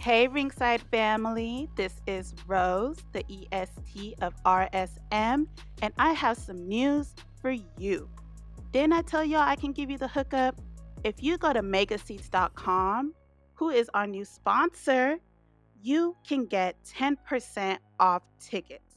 Hey, Ringside family. This is Rose, the EST of RSM, and I have some news for you. Didn't I tell y'all I can give you the hookup? If you go to megaseats.com, who is our new sponsor, you can get 10% off tickets.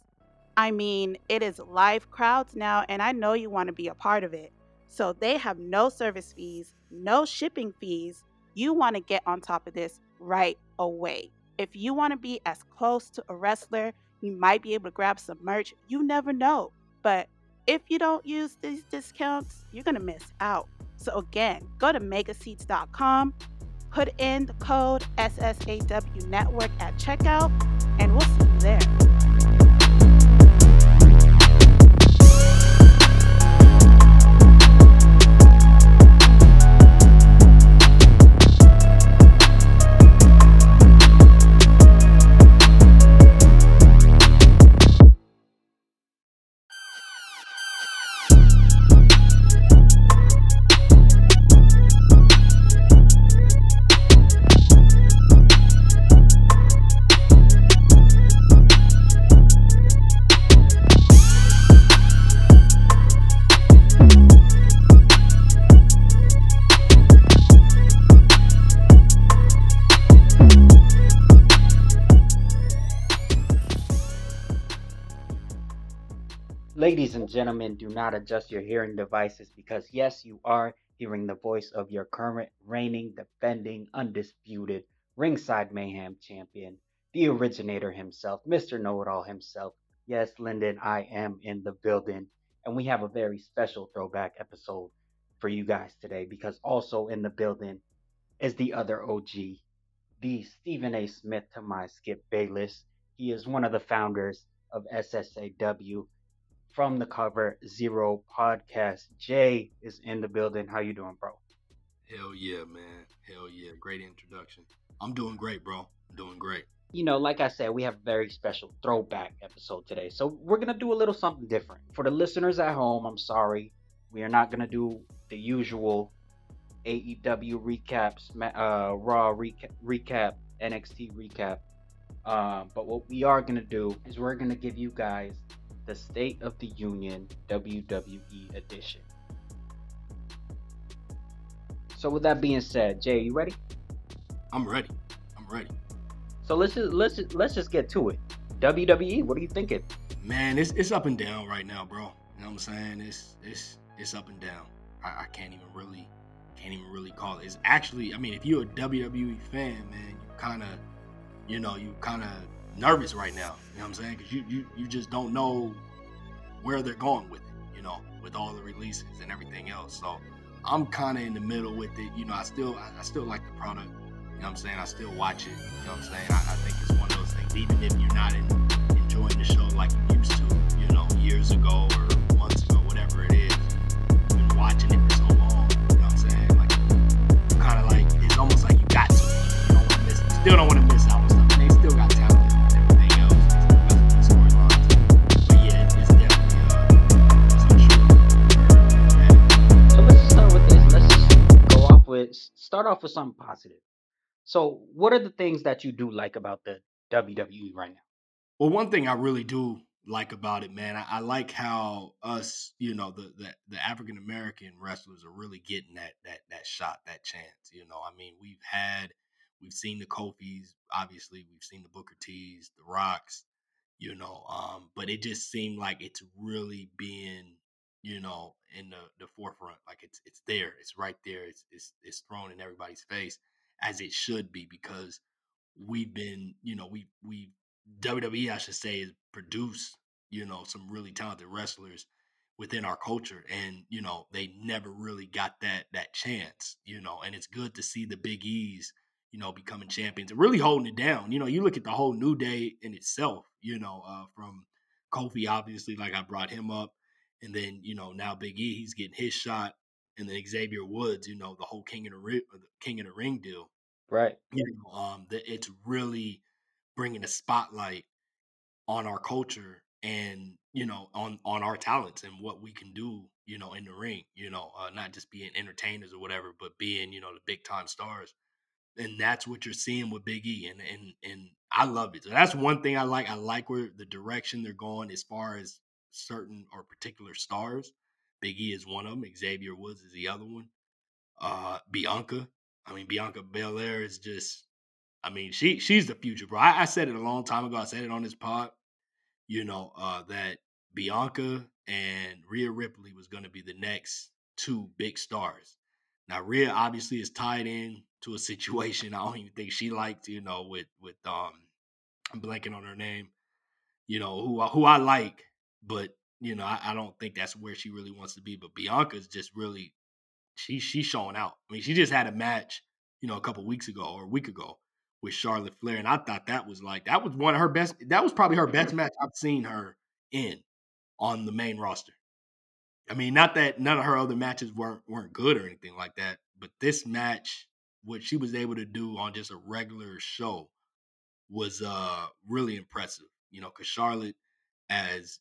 I mean, it is live crowds now, and I know you want to be a part of it. So they have no service fees, no shipping fees. You want to get on top of this right away. If you want to be as close to a wrestler, you might be able to grab some merch. You never know. But if you don't use these discounts, you're going to miss out. So again, go to megaseats.com, put in the code SSAW Network at checkout, and we'll see you there. Gentlemen, do not adjust your hearing devices because, yes, you are hearing the voice of your current reigning, defending, undisputed ringside mayhem champion, the originator himself, Mr. Know It All himself. Yes, Lyndon, I am in the building, and we have a very special throwback episode for you guys today because also in the building is the other OG, the Stephen A. Smith to my Skip Bayless. He is one of the founders of SSAW from the cover zero podcast jay is in the building how you doing bro Hell yeah, man. Hell yeah. Great introduction. I'm doing great, bro. I'm doing great. you know like i said we have a very special throwback episode today so we're gonna do a little something different for the listeners at home i'm sorry we are not gonna do the usual aew recaps uh raw reca- recap nxt recap um, but what we are gonna do is we're gonna give you guys the state of the union wwe edition so with that being said jay you ready I'm ready. I'm ready. So let's just let's just, let's just get to it. WWE, what are you thinking? Man, it's it's up and down right now, bro. You know what I'm saying? It's it's it's up and down. I, I can't even really can't even really call it. It's actually, I mean, if you're a WWE fan, man, you kind of, you know, you kind of nervous right now. You know what I'm saying? Because you, you you just don't know where they're going with it. You know, with all the releases and everything else. So I'm kind of in the middle with it. You know, I still I, I still like the product. You know what I'm saying? I still watch it. You know what I'm saying? I, I think it's one of those things, even if you're not in, enjoying the show like you used to, you know, years ago or months ago, whatever it is, you've been watching it for so long. You know what I'm saying? Like, kind of like, it's almost like you got to. You don't want to miss You still don't want to start off with something positive. So what are the things that you do like about the WWE right now? Well, one thing I really do like about it, man, I, I like how us, you know, the the, the African American wrestlers are really getting that that that shot, that chance. You know, I mean, we've had, we've seen the Kofi's, obviously, we've seen the Booker T's, the Rocks, you know, um, but it just seemed like it's really being, you know, in the the forefront, like it's it's there, it's right there, it's it's it's thrown in everybody's face as it should be because we've been, you know, we we WWE, I should say, has produced, you know, some really talented wrestlers within our culture, and you know, they never really got that that chance, you know, and it's good to see the Big E's, you know, becoming champions and really holding it down. You know, you look at the whole New Day in itself, you know, uh, from Kofi, obviously, like I brought him up, and then you know now Big E, he's getting his shot, and then Xavier Woods, you know, the whole King of the Ring, King of the Ring deal Right. you know, um, that it's really bringing a spotlight on our culture and you know on on our talents and what we can do you know in the ring you know uh, not just being entertainers or whatever but being you know the big time stars and that's what you're seeing with Big E, and and and I love it. So that's one thing I like. I like where the direction they're going as far as certain or particular stars. Big E is one of them. Xavier Woods is the other one. Uh, Bianca. I mean, Bianca Belair is just. I mean, she she's the future, bro. I, I said it a long time ago. I said it on this pod. You know uh, that Bianca and Rhea Ripley was going to be the next two big stars. Now Rhea obviously is tied in to a situation I don't even think she liked, you know, with with um I'm blanking on her name, you know, who who I like, but you know, I, I don't think that's where she really wants to be. But Bianca's just really she she's showing out. I mean, she just had a match, you know, a couple weeks ago or a week ago with Charlotte Flair, and I thought that was like that was one of her best. That was probably her best match I've seen her in on the main roster. I mean, not that none of her other matches weren't weren't good or anything like that, but this match, what she was able to do on just a regular show, was uh really impressive. You know, because Charlotte, as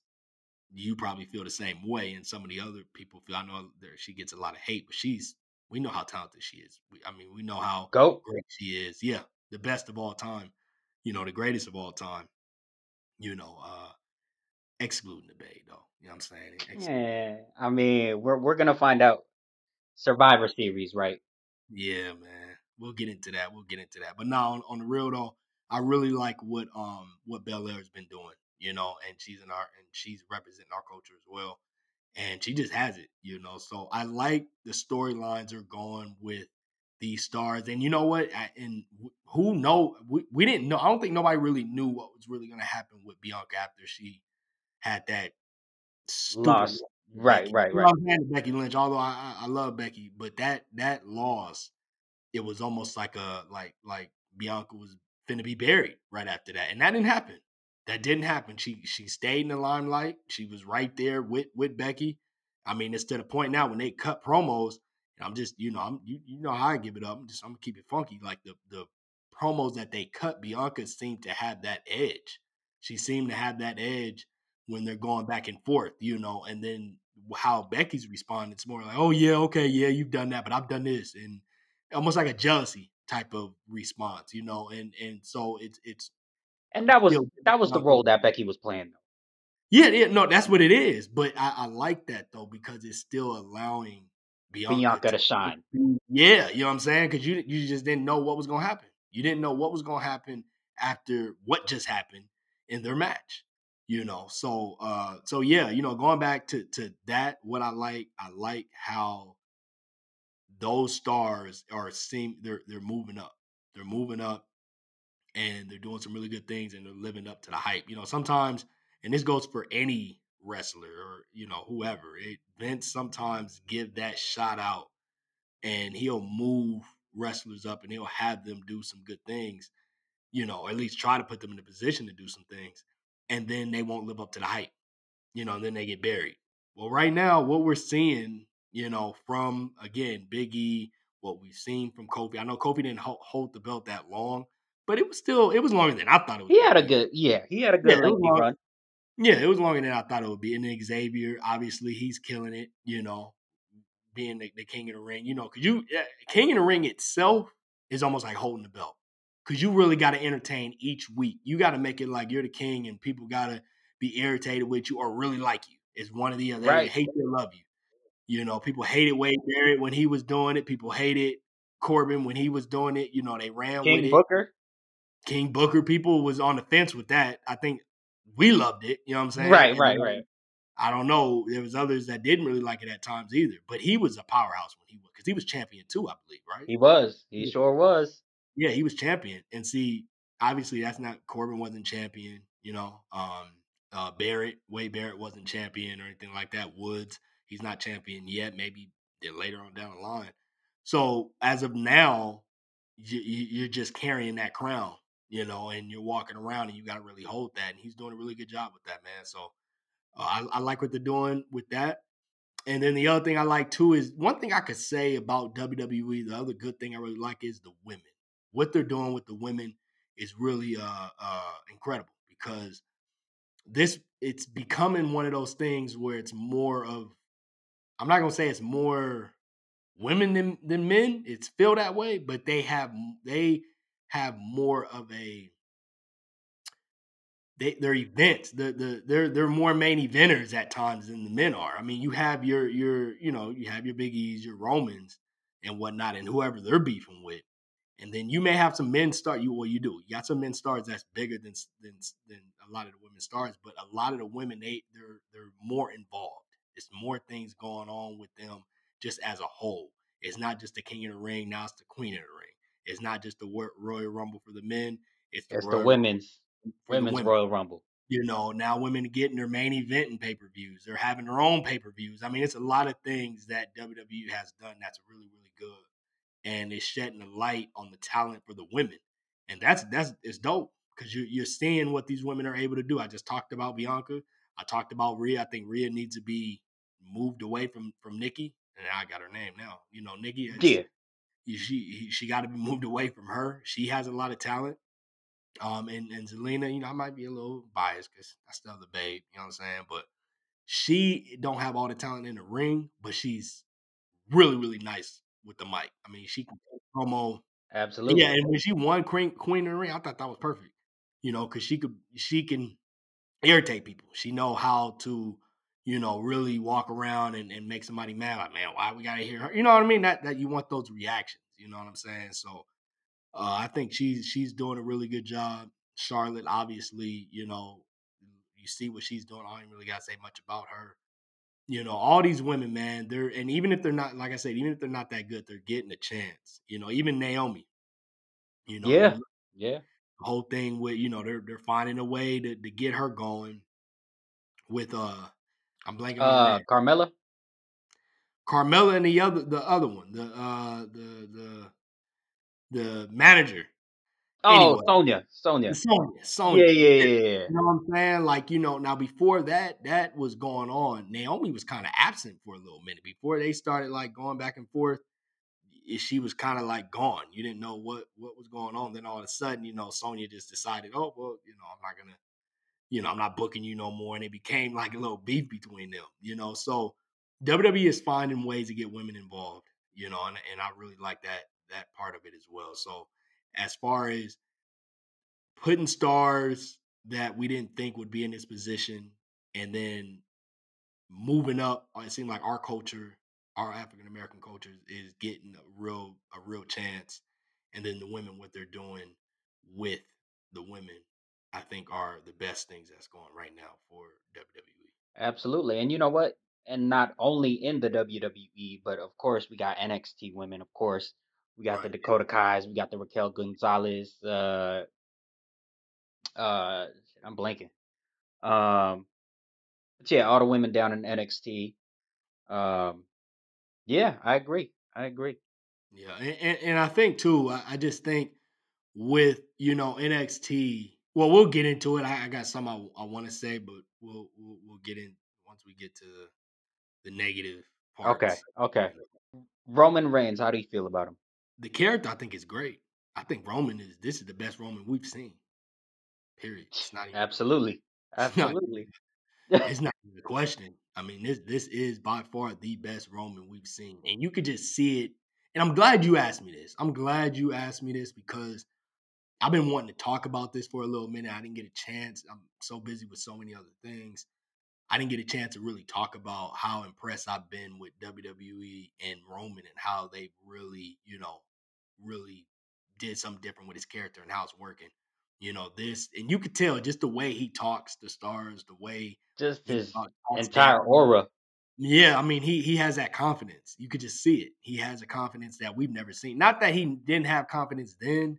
you probably feel the same way, and some of the other people feel. I know that she gets a lot of hate, but she's we know how talented she is. We, I mean, we know how Go. great she is. Yeah, the best of all time. You know, the greatest of all time. You know, uh excluding the Bay though. You know what I'm saying? Excluding- Yeah, I mean, we're we're gonna find out Survivor Series, right? Yeah, man. We'll get into that. We'll get into that. But now on, on the real though, I really like what um what Belair has been doing, you know, and she's in our and she's representing our culture as well. And she just has it, you know. So I like the storylines are going with these stars. And you know what? I, and who know we, we didn't know. I don't think nobody really knew what was really going to happen with Bianca after she had that stupid Lost. Right, Becky. right, You know right. I'm saying? Becky Lynch. Although I, I I love Becky, but that that loss, it was almost like a like like Bianca was finna be buried right after that, and that didn't happen. That didn't happen. She she stayed in the limelight. She was right there with with Becky. I mean, it's to the point now when they cut promos, I'm just you know I'm you, you know how I give it up. I'm just I'm gonna keep it funky. Like the the promos that they cut, Bianca seemed to have that edge. She seemed to have that edge when they're going back and forth, you know, and then how Becky's responding, it's more like, oh yeah, okay, yeah, you've done that, but I've done this, and almost like a jealousy type of response, you know, and and so it's it's And that was that was the role that Becky was playing, though. yeah, yeah, no, that's what it is. But I, I like that though because it's still allowing Bianca, Bianca to to shine. Yeah, you know what I'm saying? Because you you just didn't know what was gonna happen. You didn't know what was gonna happen after what just happened in their match. You know, so uh so yeah, you know, going back to to that, what I like, I like how those stars are seem they're they're moving up. They're moving up and they're doing some really good things and they're living up to the hype. You know, sometimes and this goes for any wrestler or you know whoever. It Vince sometimes give that shot out and he'll move wrestlers up and he'll have them do some good things, you know, at least try to put them in a position to do some things, and then they won't live up to the hype, you know, and then they get buried. Well, right now, what we're seeing, you know, from again Big E, what we've seen from Kofi. I know Kofi didn't hold the belt that long, but it was still it was longer than I thought it was. He had a good, yeah, he had a good was lengthy long. run. Yeah, it was longer than I thought it would be. And then Xavier, obviously, he's killing it. You know, being the, the king of the ring. You know, because you yeah, king of the ring itself is almost like holding the belt. Because you really got to entertain each week. You got to make it like you're the king, and people got to be irritated with you or really like you. It's one of the other. They Right. hate you love you. You know, people hated Wade Barrett when he was doing it. People hated Corbin when he was doing it. You know, they ran with King it. Booker. King Booker, people was on the fence with that. I think we loved it. You know what I'm saying? Right, And right, right. I don't know. There was others that didn't really like it at times either. But he was a powerhouse when he was because he was champion too, I believe, right? He was. He Yeah. sure was. Yeah, he was champion. And see, obviously that's not Corbin wasn't champion, you know. Um uh Barrett, Wade Barrett wasn't champion or anything like that. Woods, he's not champion yet. Maybe later on down the line. So as of now, you- you're just carrying that crown, you know, and you're walking around and you got to really hold that. And he's doing a really good job with that, man. So uh, I, I like what they're doing with that. And then the other thing I like too is one thing I could say about WWE. The other good thing I really like is the women. What they're doing with the women is really uh, uh, incredible because this it's becoming one of those things where it's more of. I'm not gonna say it's more women than, than men. It's feel that way, but they have they have more of a they, their events. The the they're they're more main eventers at times than the men are. I mean, you have your your you know you have your Big E's, your Romans and whatnot, and whoever they're beefing with. And then you may have some men start you well, you do. You got some men stars that's bigger than than than a lot of the women stars, but a lot of the women they they're they're more involved. It's more things going on with them just as a whole. It's not just the king of the ring, now it's the queen of the ring. It's not just the Royal Rumble for the men. It's the, it's the women's women's women. Royal Rumble. You know, now women getting their main event in pay per views. They're having their own pay per views. I mean, it's a lot of things that WWE has done that's really, really good and it's shedding a light on the talent for the women, and that's that's it's dope because you, you're seeing what these women are able to do. I just talked about Bianca. I talked about Rhea. I think Rhea needs to be moved away from from Nikki, and I got her name now. You know, Nikki. Yeah. She she got to be moved away from her. She has a lot of talent. Um, and and Zelina, you know, I might be a little biased because I still the babe. You know what I'm saying? But she don't have all the talent in the ring, but she's really really nice with the mic. I mean, she can promo. Absolutely. Yeah, and when she won Queen Queen of the Ring, I thought that was perfect. You know, because she could she can irritate people. She know how to, you know, really walk around and, and make somebody mad. Like, man, why we gotta hear her? You know what I mean? That that you want those reactions. You know what I'm saying? So uh, I think she's she's doing a really good job. Charlotte, obviously, you know, you see what she's doing. I don't really gotta say much about her. You know, all these women, man, they're and even if they're not, like I said, even if they're not that good, they're getting a chance. You know, even Naomi. You know, yeah, yeah. The whole thing with you know they're they're finding a way to to get her going. With uh, I'm blanking uh, on Carmella. Carmella and the other the other one, the uh the the the manager. Oh, anyway, Sonya, Sonya, Sonya, Sonya. Yeah, yeah, yeah. You know what I'm saying? Like, you know, now before that, that was going on. Naomi was kind of absent for a little minute before they started like going back and forth. She was kind of like gone. You didn't know what what was going on. Then all of a sudden, you know, Sonya just decided, oh well, you know, I'm not gonna, you know, I'm not booking you no more, and it became like a little beef between them. You know, so WWE is finding ways to get women involved. You know, and and I really like that that part of it as well. So as far as putting stars that we didn't think would be in this position and then moving up uh, it seemed like our culture our african american culture is getting a real a real chance and then the women what they're doing with the women i think are the best things that's going right now for wwe absolutely and you know what and not only in the wwe but of course we got nxt women of course we got right. the Dakota Kais. We got the Raquel Gonzalez. Uh, uh, I'm blanking. Um, but yeah, all the women down in NXT. Um, yeah, I agree. I agree. Yeah, and, and, and I think too. I, I, just think with you know NXT. Well, we'll get into it. I, I got some I, I want to say, but we'll, we'll we'll get in once we get to the, negative parts. Okay. Okay. Roman Reigns, how do you feel about him? the character I think is great. I think Roman is this is the best Roman we've seen. Period. It's not even, absolutely, absolutely. It's not, it's not even a question. I mean, this this is by far the best Roman we've seen, and you could just see it. And I'm glad you asked me this. I'm glad you asked me this because I've been wanting to talk about this for a little minute. I didn't get a chance. I'm so busy with so many other things. I didn't get a chance to really talk about how impressed I've been with WWE and Roman and how they've really, you know, really did something different with his character and how it's working. You know, this and you could tell just the way he talks to stars, the way just his entire aura. Yeah, I mean, he he has that confidence. You could just see it. He has a confidence that we've never seen. Not that he didn't have confidence then,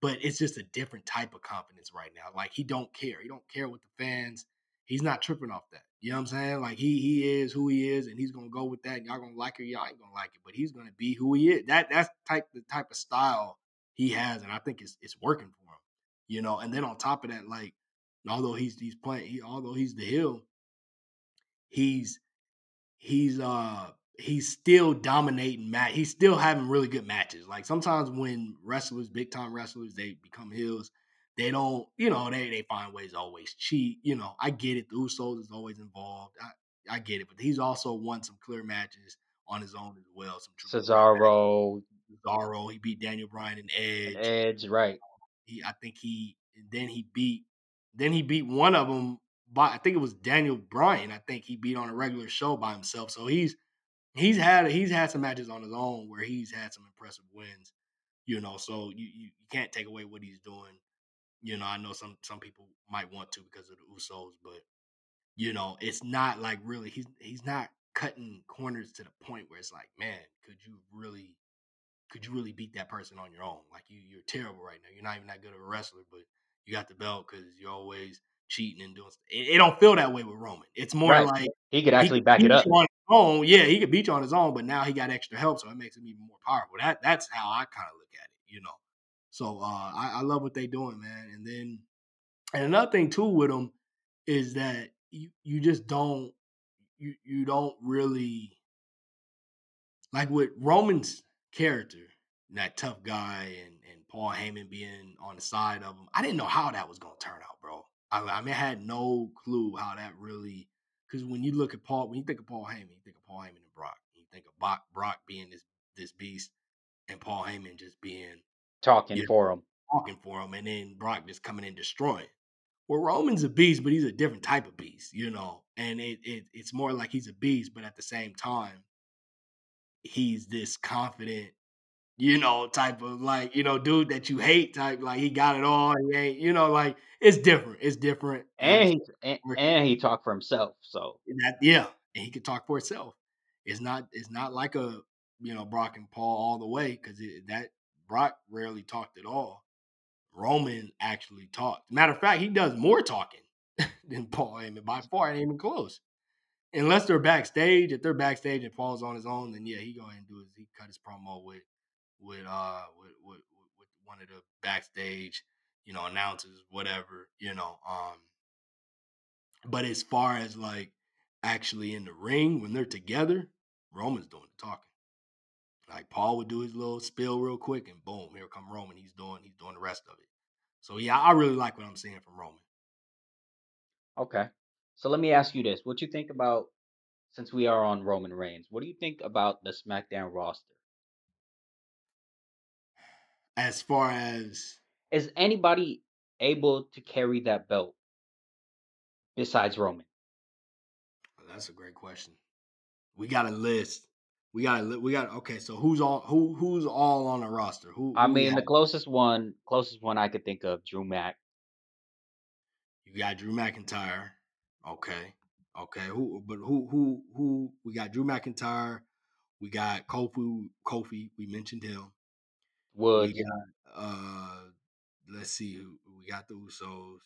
but it's just a different type of confidence right now. Like he don't care. He don't care what the fans. He's not tripping off that. You know what I'm saying? Like he he is who he is, and he's gonna go with that. And y'all gonna like it, y'all ain't gonna like it, but he's gonna be who he is. That that's type the type of style he has, and I think it's it's working for him. You know, and then on top of that, like although he's he's playing, he, although he's the heel, he's he's uh he's still dominating match. He's still having really good matches. Like sometimes when wrestlers, big time wrestlers, they become heels, they don't, you know, they they find ways to always cheat. You know, I get it. The Usos is always involved. I, I get it, but he's also won some clear matches on his own as well. Some Cesaro, Cesaro, he beat Daniel Bryan and Edge. Edge, right? He, I think he, then he beat, then he beat one of them. By, I think it was Daniel Bryan. I think he beat on a regular show by himself. So he's he's had he's had some matches on his own where he's had some impressive wins. You know, so you, you, can't take away what he's doing. You know, I know some some people might want to because of the Usos, but you know, it's not like really he's he's not cutting corners to the point where it's like, man, could you really could you really beat that person on your own? Like you you're terrible right now. You're not even that good of a wrestler, but you got the belt because you're always cheating and doing stuff. It, it, don't feel that way with Roman. It's more right. like he could actually he, back it up. On his own. Yeah, he could beat you on his own, but now he got extra help, so it makes him even more powerful. That that's how I kind of look at it, you know. So uh, I, I love what they're doing, man. And then and another thing too with them is that you you just don't you you don't really like with Roman's character, that tough guy, and and Paul Heyman being on the side of him. I didn't know how that was gonna turn out, bro. I, I mean, I had no clue how that really. Because when you look at Paul, when you think of Paul Heyman, you think of Paul Heyman and Brock. You think of Brock, Brock being this this beast, and Paul Heyman just being talking you know, for him, talking for him, and then Brock just coming in destroying. Well, Roman's a beast, but he's a different type of beast, you know. And it, it it's more like he's a beast, but at the same time, he's this confident, you know, type of like, you know, dude that you hate type. Like he got it all. He ain't, you know, like it's different. It's different. And he and, and he talked for himself. So that yeah, and he could talk for himself. It's not it's not like a you know Brock and Paul all the way because that Brock rarely talked at all. Roman actually talked. Matter of fact, he does more talking than Paul Heyman by far, ain't even close. Unless they're backstage, if they're backstage and Paul's on his own, then yeah, he go ahead and do his he cut his promo with with uh with with, with one of the backstage, you know, announcers, whatever, you know. Um but as far as like actually in the ring when they're together, Roman's doing the talking. Like Paul would do his little spill real quick, and boom, here come Roman. He's doing he's doing the rest of it. So yeah, I really like what I'm seeing from Roman. Okay, so let me ask you this: What you think about since we are on Roman Reigns? What do you think about the SmackDown roster? As far as is anybody able to carry that belt besides Roman? Oh, that's a great question. We got a list we got a we got okay. So who's all who who's all on the roster? Who, who I mean, the closest one, closest one I could think of, Drew Mac. You got Drew McIntyre. Okay, okay. Who? But who? Who? Who? We got Drew McIntyre. We got Kofi. Kofi. We mentioned him. Woods. We got. Uh, let's see. We got? The Usos.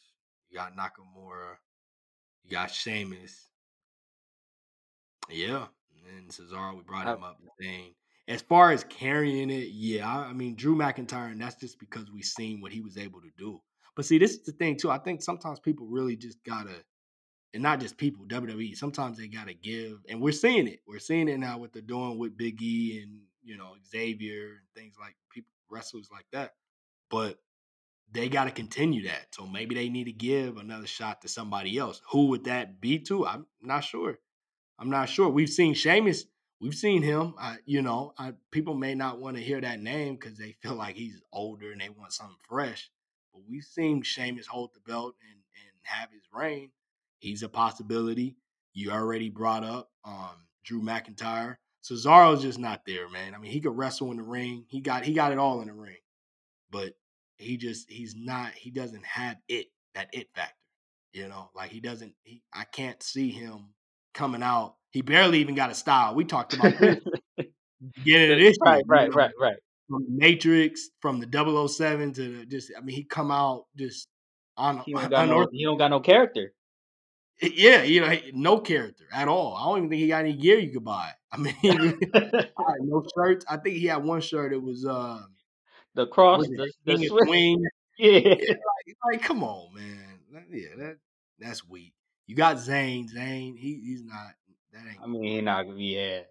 You got Nakamura. You got Sheamus. Yeah, and Cesaro, we brought him up. Thing. As far as carrying it, yeah, I, I mean Drew McIntyre, and that's just because we've seen what he was able to do. But see, this is the thing too. I think sometimes people really just gotta, and not just people, WWE. Sometimes they gotta give, and we're seeing it. We're seeing it now what they're doing with Big E and you know Xavier and things like people, wrestlers like that. But they got to continue that. So maybe they need to give another shot to somebody else. Who would that be to? I'm not sure. I'm not sure. We've seen Sheamus. We've seen him. I, you know, I, people may not want to hear that name because they feel like he's older and they want something fresh. But we've seen Sheamus hold the belt and, and have his reign. He's a possibility. You already brought up um, Drew McIntyre. Cesaro's just not there, man. I mean, he could wrestle in the ring. He got he got it all in the ring, but he just he's not. He doesn't have it that it factor. You know, like he doesn't. He I can't see him coming out. He barely even got a style. We talked about this beginning of this right, Right, know, right, right. From the Matrix, from the 007 to the, just, I mean, he come out just on. He don't got, no, he don't got no character. Yeah, you know, no character at all. I don't even think he got any gear you could buy. I mean, no shirts. I think he had one shirt. It was uh, the cross, the, the swing. Yeah, yeah like, like, come on, man. Yeah, that that's weak. You got Zayn. Zayn, he, he's not. That ain't. I mean, he not. Yeah.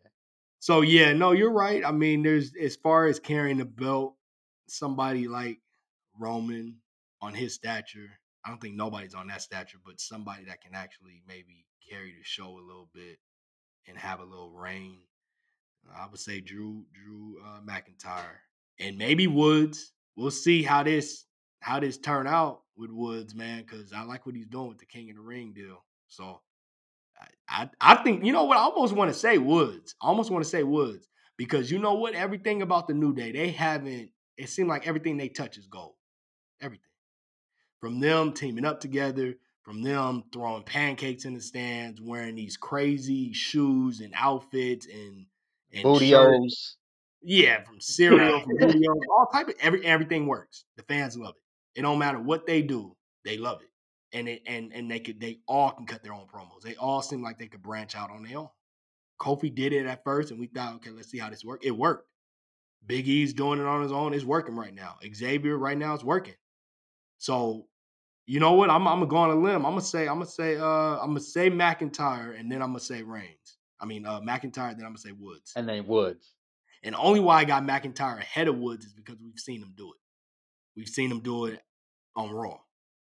So yeah, no, you're right. I mean, there's as far as carrying the belt, somebody like Roman on his stature. I don't think nobody's on that stature, but somebody that can actually maybe carry the show a little bit and have a little reign. I would say Drew Drew uh, McIntyre and maybe Woods. We'll see how this how this turn out with Woods, man, because I like what he's doing with the King of the Ring deal. So I, I, I think you know what I almost want to say Woods. I almost want to say Woods because you know what? Everything about the New Day, they haven't. It seemed like everything they touch is gold. Everything from them teaming up together, from them throwing pancakes in the stands, wearing these crazy shoes and outfits and, and Booty-O's. Yeah, from cereal, from Booty-O's, all type of every everything works. The fans love it. It don't matter what they do, they love it. And it and and they could they all can cut their own promos. They all seem like they could branch out on their own. Kofi did it at first, and we thought, okay, let's see how this works. It worked. Big E's doing it on his own. It's working right now. Xavier right now is working. So you know what? I'm, I'm gonna go on a limb. I'm gonna say I'm gonna say uh I'm gonna say McIntyre and then I'm gonna say Reigns. I mean uh McIntyre, then I'm gonna say Woods. And then Woods. And only why I got McIntyre ahead of Woods is because we've seen him do it. We've seen him do it on Raw.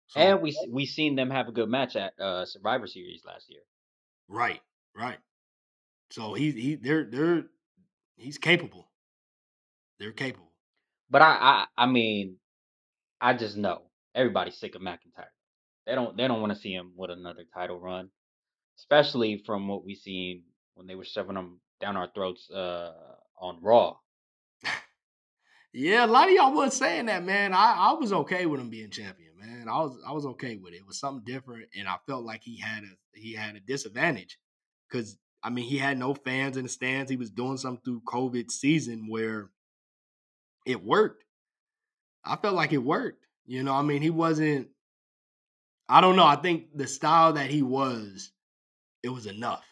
So, and we we seen them have a good match at uh Survivor Series last year. Right, right. So he's he they're they're he's capable. They're capable. But I I I mean, I just know everybody's sick of McIntyre. They don't they don't want to see him with another title run, especially from what we seen when they were shoving him down our throats uh, on Raw. yeah, a lot of y'all was saying that, man. I, I was okay with him being champion, man. I was I was okay with it. It was something different, and I felt like he had a he had a disadvantage because I mean he had no fans in the stands. He was doing something through COVID season where it worked. I felt like it worked. You know, I mean, he wasn't. I don't know. I think the style that he was, it was enough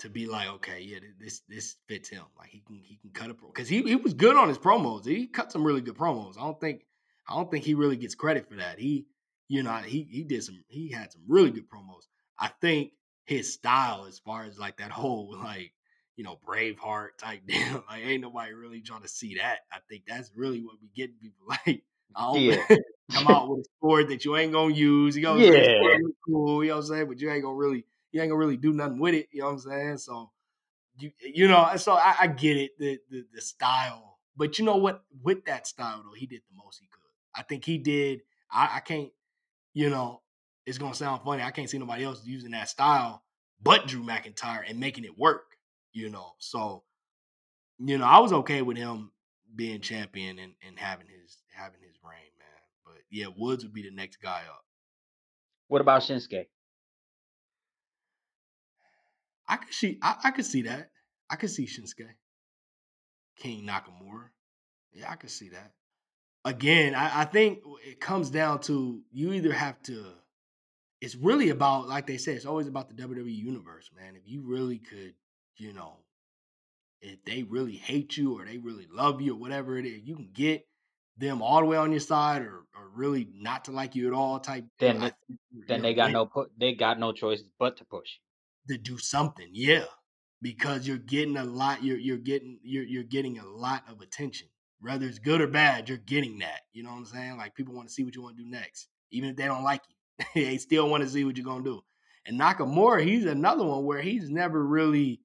to be like, okay, yeah, this this fits him. Like he can he can cut a pro because he he was good on his promos. He cut some really good promos. I don't think I don't think he really gets credit for that. He you know he he did some he had some really good promos. I think his style as far as like that whole like you know Braveheart type deal, like ain't nobody really trying to see that. I think that's really what we get people like. I yeah. come out with a sword that you ain't gonna use. You know, yeah, cool. You know what I'm saying? But you ain't gonna really, you ain't gonna really do nothing with it. You know what I'm saying? So, you, you know, so I, I get it, the, the the style. But you know what? With that style though, he did the most he could. I think he did. I, I can't, you know, it's gonna sound funny. I can't see nobody else using that style but Drew McIntyre and making it work. You know, so you know, I was okay with him being champion and, and having his having his reign, man. But yeah, Woods would be the next guy up. What about Shinsuke? I could see I, I could see that. I could see Shinsuke. King Nakamura. Yeah, I could see that. Again, I, I think it comes down to you either have to it's really about, like they say, it's always about the WWE universe, man. If you really could, you know, if they really hate you or they really love you or whatever it is, you can get them all the way on your side or, or really not to like you at all type. Then, the, then they got no put. They got no choice but to push to do something. Yeah, because you're getting a lot. You're you're getting you're you're getting a lot of attention. Whether it's good or bad, you're getting that. You know what I'm saying? Like people want to see what you want to do next, even if they don't like you. they still want to see what you're gonna do. And Nakamura, he's another one where he's never really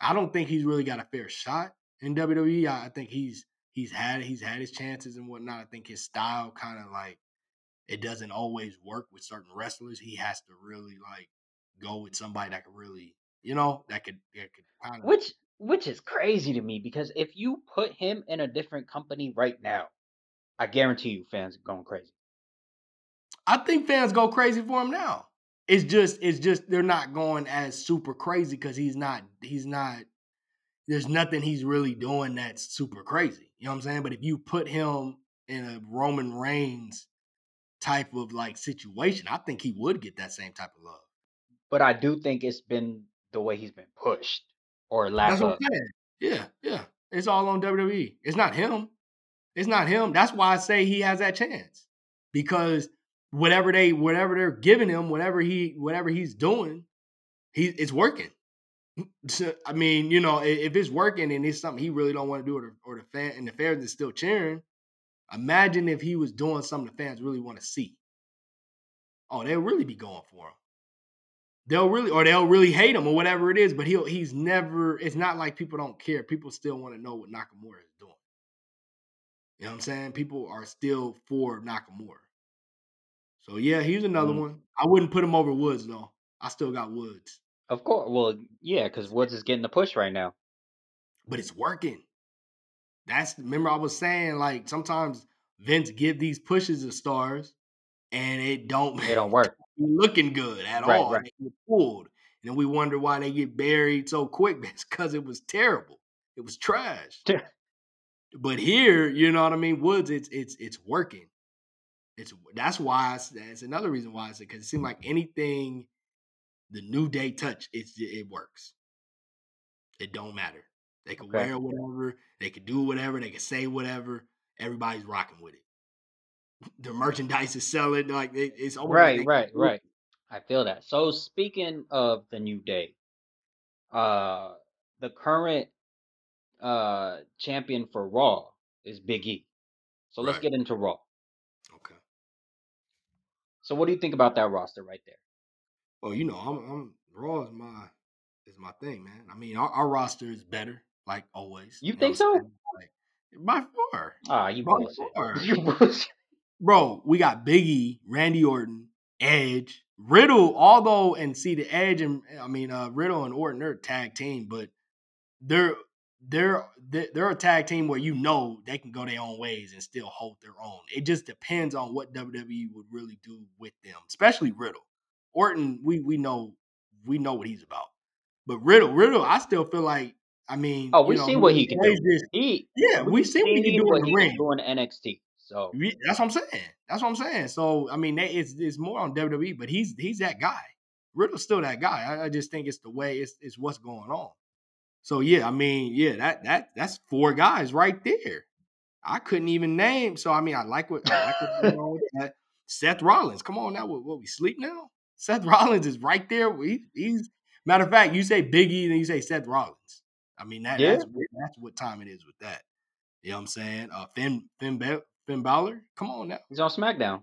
I don't think he's really got a fair shot in WWE. I think he's he's had he's had his chances and whatnot. I think his style kind of like it doesn't always work with certain wrestlers. He has to really like go with somebody that could really, you know, that could that could kind of which which is crazy to me because if you put him in a different company right now, I guarantee you fans are going crazy. I think fans go crazy for him now. It's just it's just they're not going as super crazy because he's not he's not there's nothing he's really doing that's super crazy. You know what I'm saying? But if you put him in a Roman Reigns type of like situation, I think he would get that same type of love. But I do think it's been the way he's been pushed or lack of. Yeah, yeah. It's all on WWE. It's not him. It's not him. That's why I say he has that chance because whatever they whatever they're giving him, whatever he whatever he's doing, he it's working. So, I mean, you know, if it's working and it's something he really don't want to do, or, or the fan and the fans is still cheering, imagine if he was doing something the fans really want to see. Oh, they'll really be going for him. they'll really or they'll really hate him or whatever it is. But he'll he's never. It's not like people don't care. People still want to know what Nakamura is doing. You know what I'm saying? People are still for Nakamura. So yeah, he's another Mm. one. I wouldn't put him over Woods though. I still got Woods, Of course. Well, yeah, because Woods is getting the push right now. but it's working. That's remember I was saying like sometimes Vince give these pushes to stars, and it don't It don't work. looking good at Right, all. right. They get pulled, and then we wonder why they get buried so quick. It's because it was terrible. It was trash. but here, you know what I mean. Woods, it's it's it's working. It's that's why I s- that's another reason why I said because it seemed like anything the new day touch, it's it works. It don't matter. They can Okay. wear whatever, they can do whatever, they can say whatever. Everybody's rocking with it. The merchandise is selling like it, it's like Right, right, right. I feel that. So speaking of the new day, uh the current uh champion for Raw is Big E. So let's get into Raw. Okay. So what do you think about that roster right there? Well, you know, I'm, I'm Raw is my is my thing, man. I mean, our, our roster is better, like always. You know think so? Like, by far, Ah, you By bullshit. far. You bullshit. bro. We got Biggie, Randy Orton, Edge, Riddle. Although, and see the Edge and I mean, uh, Riddle and Orton, they're a tag team, but they're they're they're a tag team where you know they can go their own ways and still hold their own. It just depends on what WWE would really do with them, especially Riddle. Orton, we we know we know what he's about, but Riddle, Riddle, I still feel like I mean, Oh, we you know, seen what he can do. this- He yeah, we seen what he can do in the he ring. can do in NXT. So We- That's what I'm saying. That's what I'm saying. So I mean, they, it's it's more on WWE, but he's he's that guy. Riddle's still that guy. I, I just think it's the way it's it's what's going on. So yeah, I mean, yeah, that that that's four guys right there. I couldn't even name. So I mean, I like what I like what's going on with that. Seth Rollins, come on now, what, what we sleep now? Seth Rollins is right there. We, he's matter of fact, you say Biggie, then you say Seth Rollins. I mean, that, Yeah. that's that's what time it is with that. You know what I'm saying? Uh, Finn Finn Bal- Finn Balor, come on now. he's on SmackDown.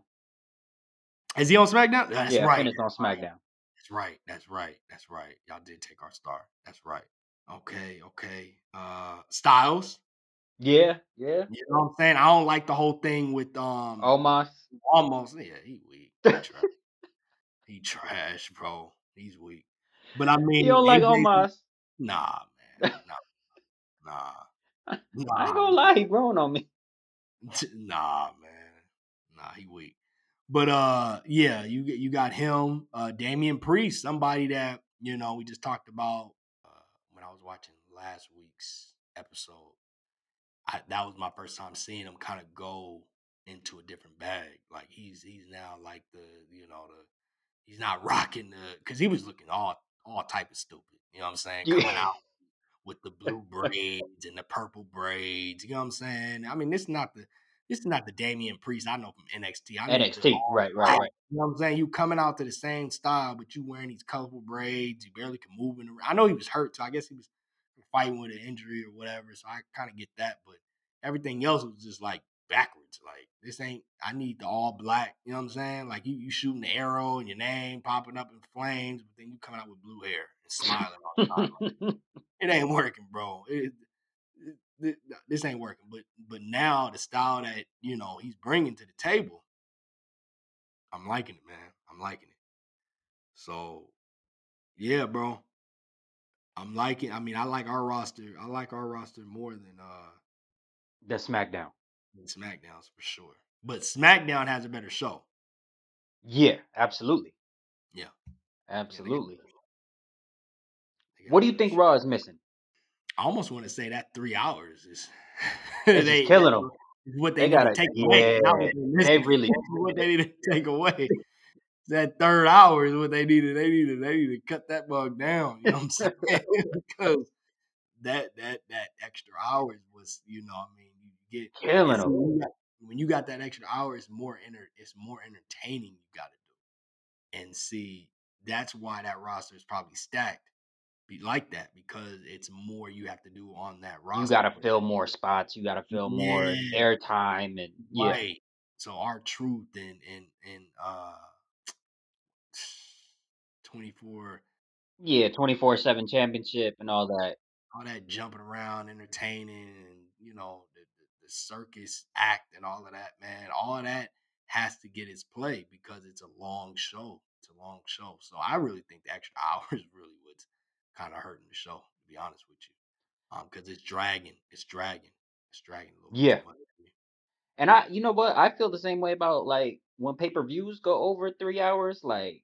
Is he on SmackDown? That's yeah, right. Finn is on That's right. SmackDown. That's right. That's right. That's right. Y'all did take our star. That's right. Okay. Okay. Uh, Styles. Yeah, yeah. You know what I'm saying? I don't like the whole thing with um Omos. almost. Yeah, he weak. He trash, bro. He's weak. But I mean, You don't like Omos. Nah, man. Nah. Nah. Nah. I ain't gonna lie, he growing on me. nah, man. Nah, he weak. But uh, yeah, you get you got him, uh, Damian Priest, somebody that you know we just talked about uh, when I was watching last week's episode. I, that was my first time seeing him kind of go into a different bag. Like he's he's now like the you know the he's not rocking the because he was looking all all type of stupid. You know what I'm saying? Yeah. Coming out with the blue braids and the purple braids. You know what I'm saying? I mean, this is not the this is not the Damian Priest I know from NXT. I know NXT. Right, right, right. You know what I'm saying? You coming out to the same style, but you wearing these colorful braids. You barely can move in the. I know he was hurt, so I guess he was fighting with an injury or whatever. So I kind of get that, but everything else was just like backwards. Like this ain't. I need the all black. You know what I'm saying? Like you, you shooting the arrow and your name popping up in flames, but then you coming out with blue hair and smiling all the time. it ain't working, bro. It- it- this ain't working. But but now the style that you know he's bringing to the table, I'm liking it, man. I'm liking it. So yeah, bro. I'm liking. I mean, I like our roster. I like our roster more than uh the SmackDown. Than SmackDown's for sure. But SmackDown has a better show. Yeah, absolutely. Yeah. Absolutely. They got What do you think show. Raw is missing? I almost want to say that three hours is they killing them. what They they, gotta- to take away. yeah, they They really what they need to take away. That third hour is what they needed. They needed. They need to cut that bug down. You know what I'm saying? because that that that extra hours was, you know, I mean, get killing them. when you got- when you got that extra hour, it's more enter, it's more entertaining. You got to do, and see that's why that roster is probably stacked, be like that because it's more you have to do on that roster. You gotta fill more spots. You gotta fill more Yeah. airtime, and yeah, Right. So our truth and and and uh twenty four. Yeah, twenty four seven championship and all that. All that jumping around, entertaining, and you know the, circus act and all of that, man. All that has to get its play because it's a long show. It's a long show. So I really think the extra hours really what's kind of hurting the show, to be honest with you. Um, because it's dragging. It's dragging. It's dragging a little Yeah. bit. And I, you know what? I feel the same way about like when pay per views go over three hours. Like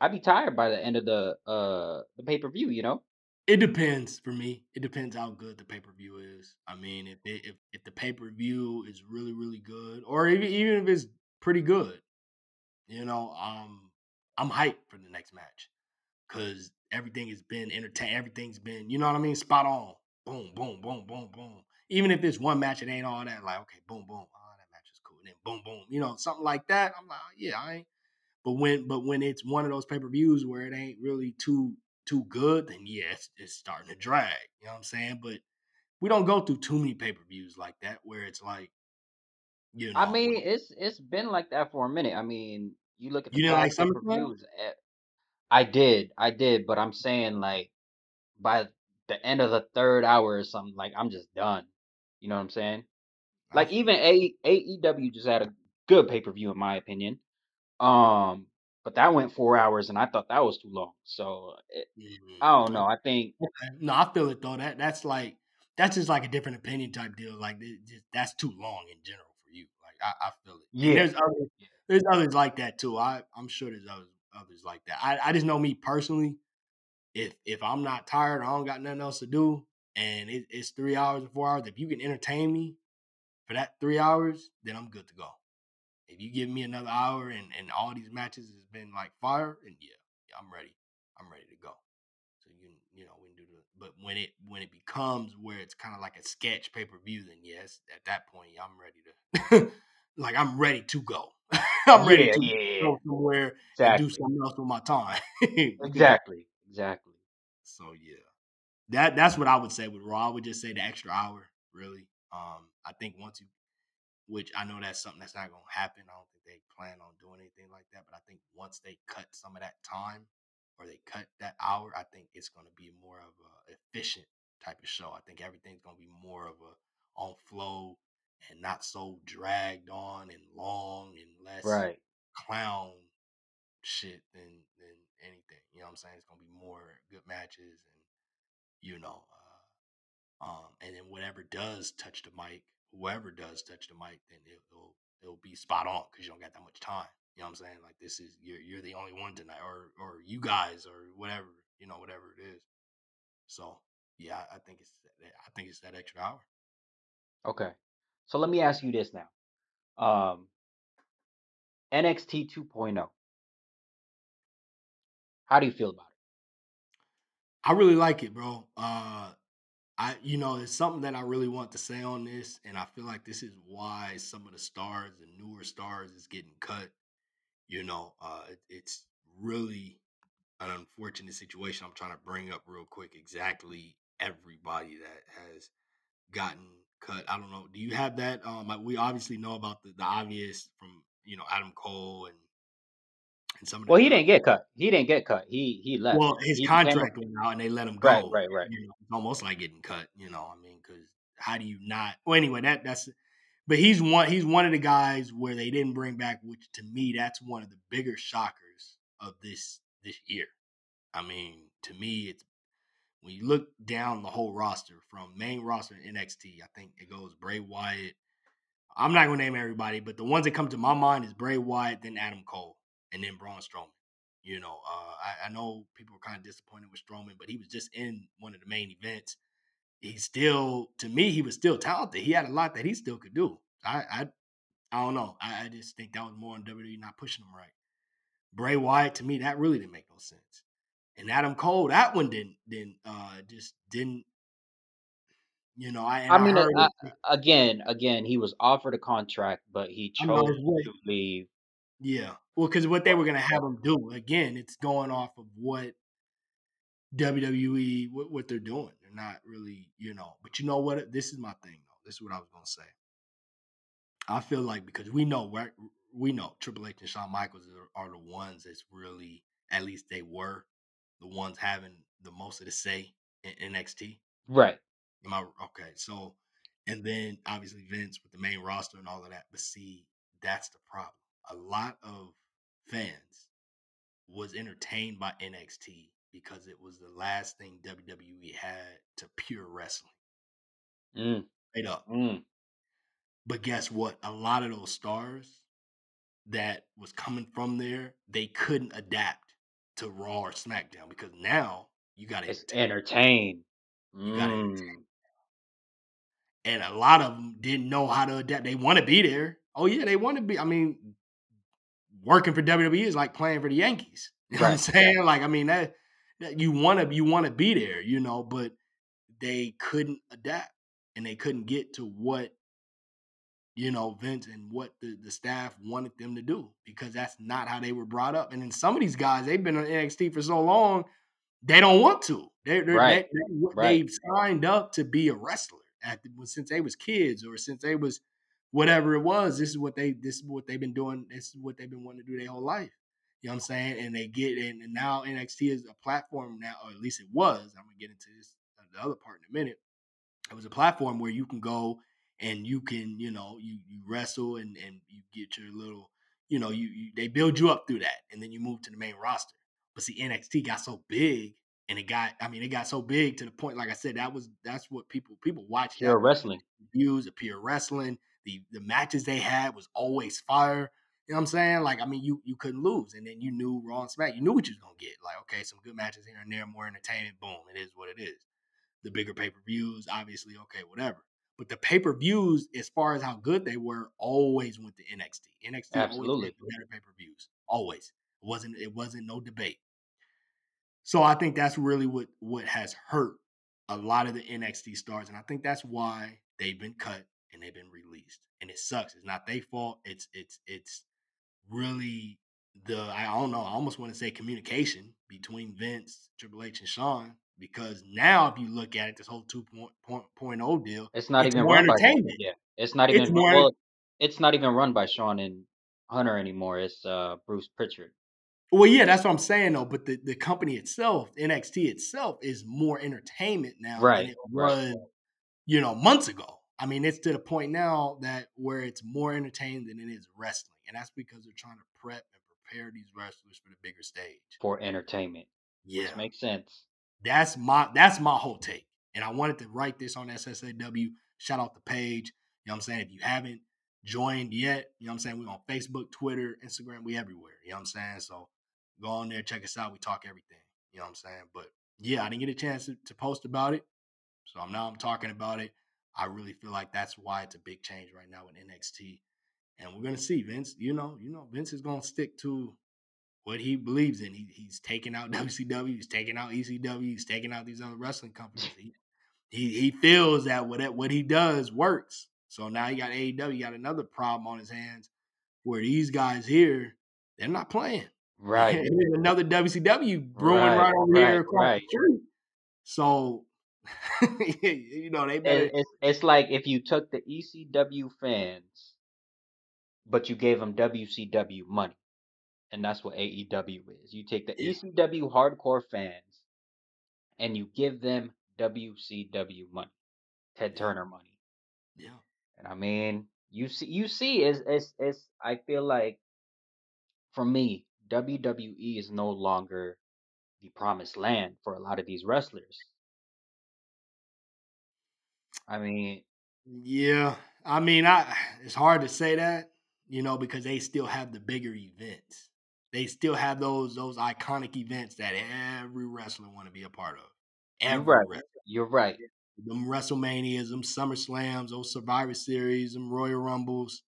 I'd be tired by the end of the uh the pay per view. You know? It depends for me. It depends how good the pay per view is. I mean, if it, if if the pay per view is really really good, or even even if it's pretty good, you know, um, I'm hyped for the next match because everything has been entertained. Everything's been, you know what I mean, spot on. Boom, boom, boom, boom, boom. Even if it's one match, it ain't all that. Like, okay, boom, boom. Oh, that match is cool. And then boom, boom. You know, something like that. I'm like, yeah, I ain't. But when but when it's one of those pay per views where it ain't really too too good, then yeah, it's, it's starting to drag. You know what I'm saying? But we don't go through too many pay per views like that where it's like, you know, I mean, it's it's been like that for a minute. I mean, you look at the You didn't like past pay per SummerSlam? views. I did, I did, but I'm saying like by the end of the third hour or something, like I'm just done. You know what I'm saying? Like even A AEW just had a good pay per view in my opinion. Um, but that went four hours, and I thought that was too long. So it, Mhm. I don't know. I think Okay. No, I feel it though. That that's like that's just like a different opinion type deal. Like it just, that's too long in general for you. Like I, I feel it. And Yeah. there's others, there's others like that too. I I'm sure there's others others like that. I, I just know me personally. If if I'm not tired, I don't got nothing else to do, and it, it's three hours or four hours. If you can entertain me for that three hours, then I'm good to go. If you give me another hour and, and all these matches has been like fire, and yeah, yeah, I'm ready. I'm ready to go. So you you know, we can do the but when it when it becomes where it's kind of like a sketch pay per view, then yes, at that point I'm ready to like I'm ready to go. I'm ready Yeah, to yeah, go somewhere and do something else with my time. Exactly, exactly. So yeah, that that's what I would say with Raw. I would just say the extra hour, really. Um, I think once you, which I know that's something that's not going to happen. I don't think they plan on doing anything like that. But I think once they cut some of that time, or they cut that hour, I think it's going to be more of a efficient type of show. I think everything's going to be more of a on flow and not so dragged on and long and less Right. clown shit than than anything. You know what I'm saying? It's gonna be more good matches and you know, uh, um, and then whatever does touch the mic, whoever does touch the mic, then it, it'll it'll be spot on because you don't got that much time. You know what I'm saying? Like this is you're you're the only one tonight, or or you guys, or whatever you know, whatever it is. So yeah, I I think it's I think it's that extra hour. Okay. So let me ask you this now. Um, NXT 2.0. How do you feel about it? I really like it, bro. Uh, I you know it's something that I really want to say on this, and I feel like this is why some of the stars, the newer stars, is getting cut. You know, uh, it, it's really an unfortunate situation. I'm trying to bring up real quick exactly everybody that has gotten cut. I don't know. Do you have that? Um, we obviously know about the, the obvious from you know Adam Cole and and some of Well, he didn't get cut. He didn't get cut. He he left. well, his He contract went out and they let him go. Right, right, right. You know, it's almost like getting cut. You know, I mean, because how do you not? Well, anyway, that that's. But he's one. He's one of the guys where they didn't bring back, which to me that's one of the bigger shockers of this this year. I mean, to me, it's when you look down the whole roster from main roster to NXT. I think it goes Bray Wyatt. I'm not gonna name everybody, but the ones that come to my mind is Bray Wyatt, then Adam Cole, and then Braun Strowman. You know, uh, I, I know people were kind of disappointed with Strowman, but he was just in one of the main events. He still, to me, he was still talented. He had a lot that he still could do. I, I, I don't know. I, I just think that was more on WWE not pushing him right. Bray Wyatt, to me, that really didn't make no sense. And Adam Cole, that one didn't, didn't, uh, just didn't. You know, I, I mean, uh, again, again, he was offered a contract, but he chose to leave. Yeah. Well, because what they were going to have them do, again, it's going off of what WWE, what, what they're doing. They're not really, you know, but you know what? This is my thing, though. This is what I was going to say. I feel like because we know, right? We know Triple H and Shawn Michaels are, are the ones that's really at least they were the ones having the most of the say in NXT. Right. Am I okay? So, and then obviously Vince with the main roster and all of that. But see, that's the problem. A lot of fans was entertained by NXT because it was the last thing WWE had to pure wrestling. Mm. Straight up. Mm. But guess what? A lot of those stars that was coming from there, they couldn't adapt to Raw or SmackDown because now you got to entertain. You gotta Mm. entertain. And a lot of them didn't know how to adapt. They want to be there. Oh yeah, they want to be. I mean, working for WWE is like playing for the Yankees. You know what I'm Right. saying? Like, I mean, that, that you want to you want to be there, you know, but they couldn't adapt and they couldn't get to what you know Vince and what the, the staff wanted them to do because that's not how they were brought up. And then some of these guys, they've been on NXT for so long, they don't want to. They're, they're, Right. they, they, Right. signed up to be a wrestler at the, since they was kids or since they was whatever it was. This is what they this is what they've been doing. This is what they've been wanting to do their whole life. You know what I'm saying? And they get in, and now NXT is a platform now, or at least it was. I'm gonna get into this uh, the other part in a minute. It was a platform where you can go and you can, you know, you you wrestle and and you get your little, you know, you, you they build you up through that, and then you move to the main roster. But see, NXT got so big, and it got, I mean, it got so big to the point, like I said, that was that's what people people watch Pure wrestling. views of pure wrestling. The the matches they had was always fire. You know what I'm saying? Like, I mean, you you couldn't lose, and then you knew Raw and Smack. You knew what you was gonna get. Like, okay, some good matches here and there, more entertainment. Boom, it is what it is. The bigger pay per views, obviously, okay, whatever. But the pay per views, as far as how good they were, always went to NXT. NXT Absolutely. always better pay per views. Always. It wasn't it wasn't no debate. So I think that's really what what has hurt a lot of the NXT stars, and I think that's why they've been cut and they've been released. And it sucks. It's not their fault. It's it's it's really the I don't know. I almost want to say communication between Vince, Triple H, and Shawn. Because now, if you look at it, this whole 2.0 deal, It's not It's even more run by yeah. It's not It's even more- well, it's not even run by Shawn and Hunter anymore. It's uh Bruce Pritchard. Well, yeah, that's what I'm saying though. But the, the company itself, NXT itself, is more entertainment now Right, than it right. was, you know, months ago. I mean, it's to the point now that where it's more entertaining than it is wrestling, and that's because they're trying to prep and prepare these wrestlers for the bigger stage. for entertainment. Yeah, Which makes sense. that's my that's my whole take, and I wanted to write this on SSAW. Shout out the page. You know what I'm saying? If you haven't joined yet, you know what I'm saying? We're on Facebook, Twitter, Instagram, we everywhere. You know what I'm saying? So go on there, check us out. We talk everything. You know what I'm saying? But yeah, I didn't get a chance to, to post about it. So I'm now I'm talking about it. I really feel like that's why it's a big change right now with NXT. And we're gonna see Vince, you know, you know, Vince is gonna stick to what he believes in. He, he's taking out WCW, he's taking out ECW, he's taking out these other wrestling companies. He he, he feels that what what he does works. So now he got AEW, he got another problem on his hands where these guys here, they're not playing. Right. There's another WCW brewing Right, right, over right, here across right. the street. So you know, they better It, it's it's like if you took the ECW fans, but you gave them WCW money, and that's what AEW is. You take the. ECW hardcore fans, and you give them WCW money, Ted. Turner money. yeah. And I mean, you see, you see, is is is I feel like, for me, WWE is no longer the promised land for a lot of these wrestlers. I mean, Yeah, I mean, I it's hard to say that, you know, because they still have the bigger events. They still have those those iconic events that every wrestler want to be a part of. You're right. wrestler. you're right. Them WrestleManias, them SummerSlams, those Survivor Series, them Royal Rumbles,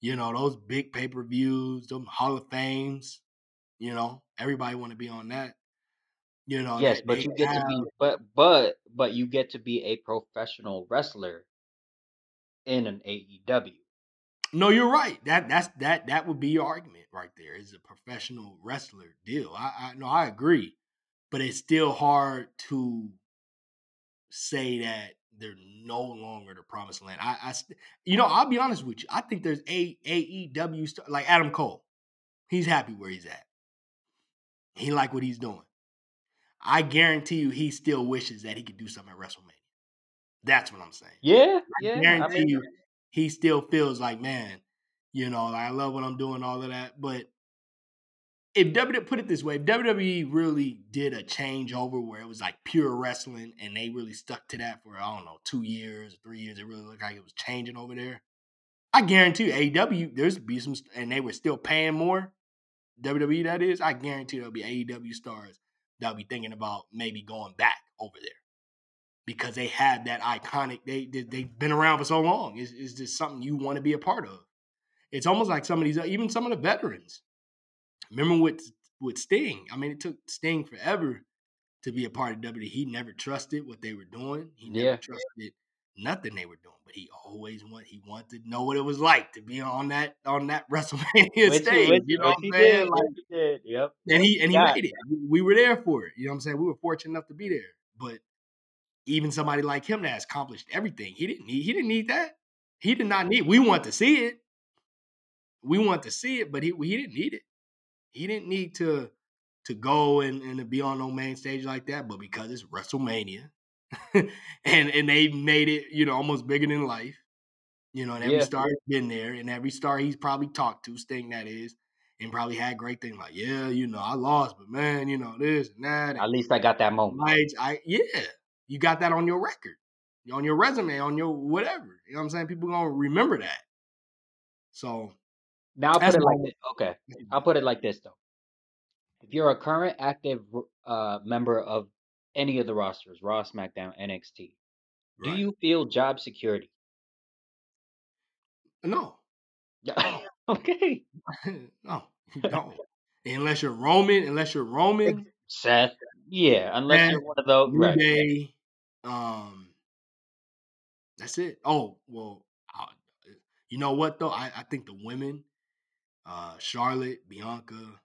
you know, those big pay per views, them Hall of Fames. You know, everybody want to be on that. You know, Yes, they- but they you get to be, but but but you get to be a professional wrestler in an AEW. No, you're right. That that's that that would be your argument right there. Is a professional wrestler deal. I, I no, I agree, but it's still hard to say that they're no longer the promised land. I, I you know, I'll be honest with you. I think there's a AEW like Adam Cole. He's happy where he's at. He like what he's doing. I guarantee you, he still wishes that he could do something at WrestleMania. That's what I'm saying. Yeah, I yeah. guarantee I mean, you, he still feels like, man, you know, like, I love what I'm doing, all of that. But if WWE put it this way, if WWE really did a changeover where it was like pure wrestling and they really stuck to that for I don't know two years, three years, it really looked like it was changing over there. I guarantee you, AEW there's be some, and they were still paying more. WWE that is, I guarantee there'll be AEW stars that'll be thinking about maybe going back over there because they have that iconic. They, they they've been around for so long. It's, it's just something you want to be a part of. It's almost like some of these, uh, even some of the veterans. Remember with with Sting? I mean, it took Sting forever to be a part of WWE. He never trusted what they were doing. He never Yeah. trusted nothing they were doing. But he always want he wanted to know what it was like to be on that on that WrestleMania which, stage. which, you know what I'm saying? did. Like, he. Yep. and he and he Yeah. made it. We were there for it. You know what I'm saying? We were fortunate enough to be there. But even somebody like him that has accomplished everything, he didn't need he didn't need that. He did not need. We want to see it. We want to see it, but he he didn't need it. He didn't need to to go and, and to be on no main stage like that. But because it's WrestleMania, and and they made it, you know, almost bigger than life. You know, and every Yeah. star has been there, and every star he's probably talked to, Sting that is, and probably had great things like, yeah, you know, I lost, but man, you know, this and that. At least I got that moment. Right, I yeah, you got that on your record, on your resume, on your whatever. You know what I'm saying? People gonna remember that. So Now I'll put it like this. Okay. I'll put it like this though. If you're a current active uh, member of any of the rosters, Raw, SmackDown, NXT, do you feel job security? no, Yeah. okay. no. Unless you're Roman, unless you're Roman, Seth. Yeah, unless Seth, you're one of those. Right. Day, um, that's it. Oh well, uh, you know what though? I, I think the women, uh, Charlotte, Bianca,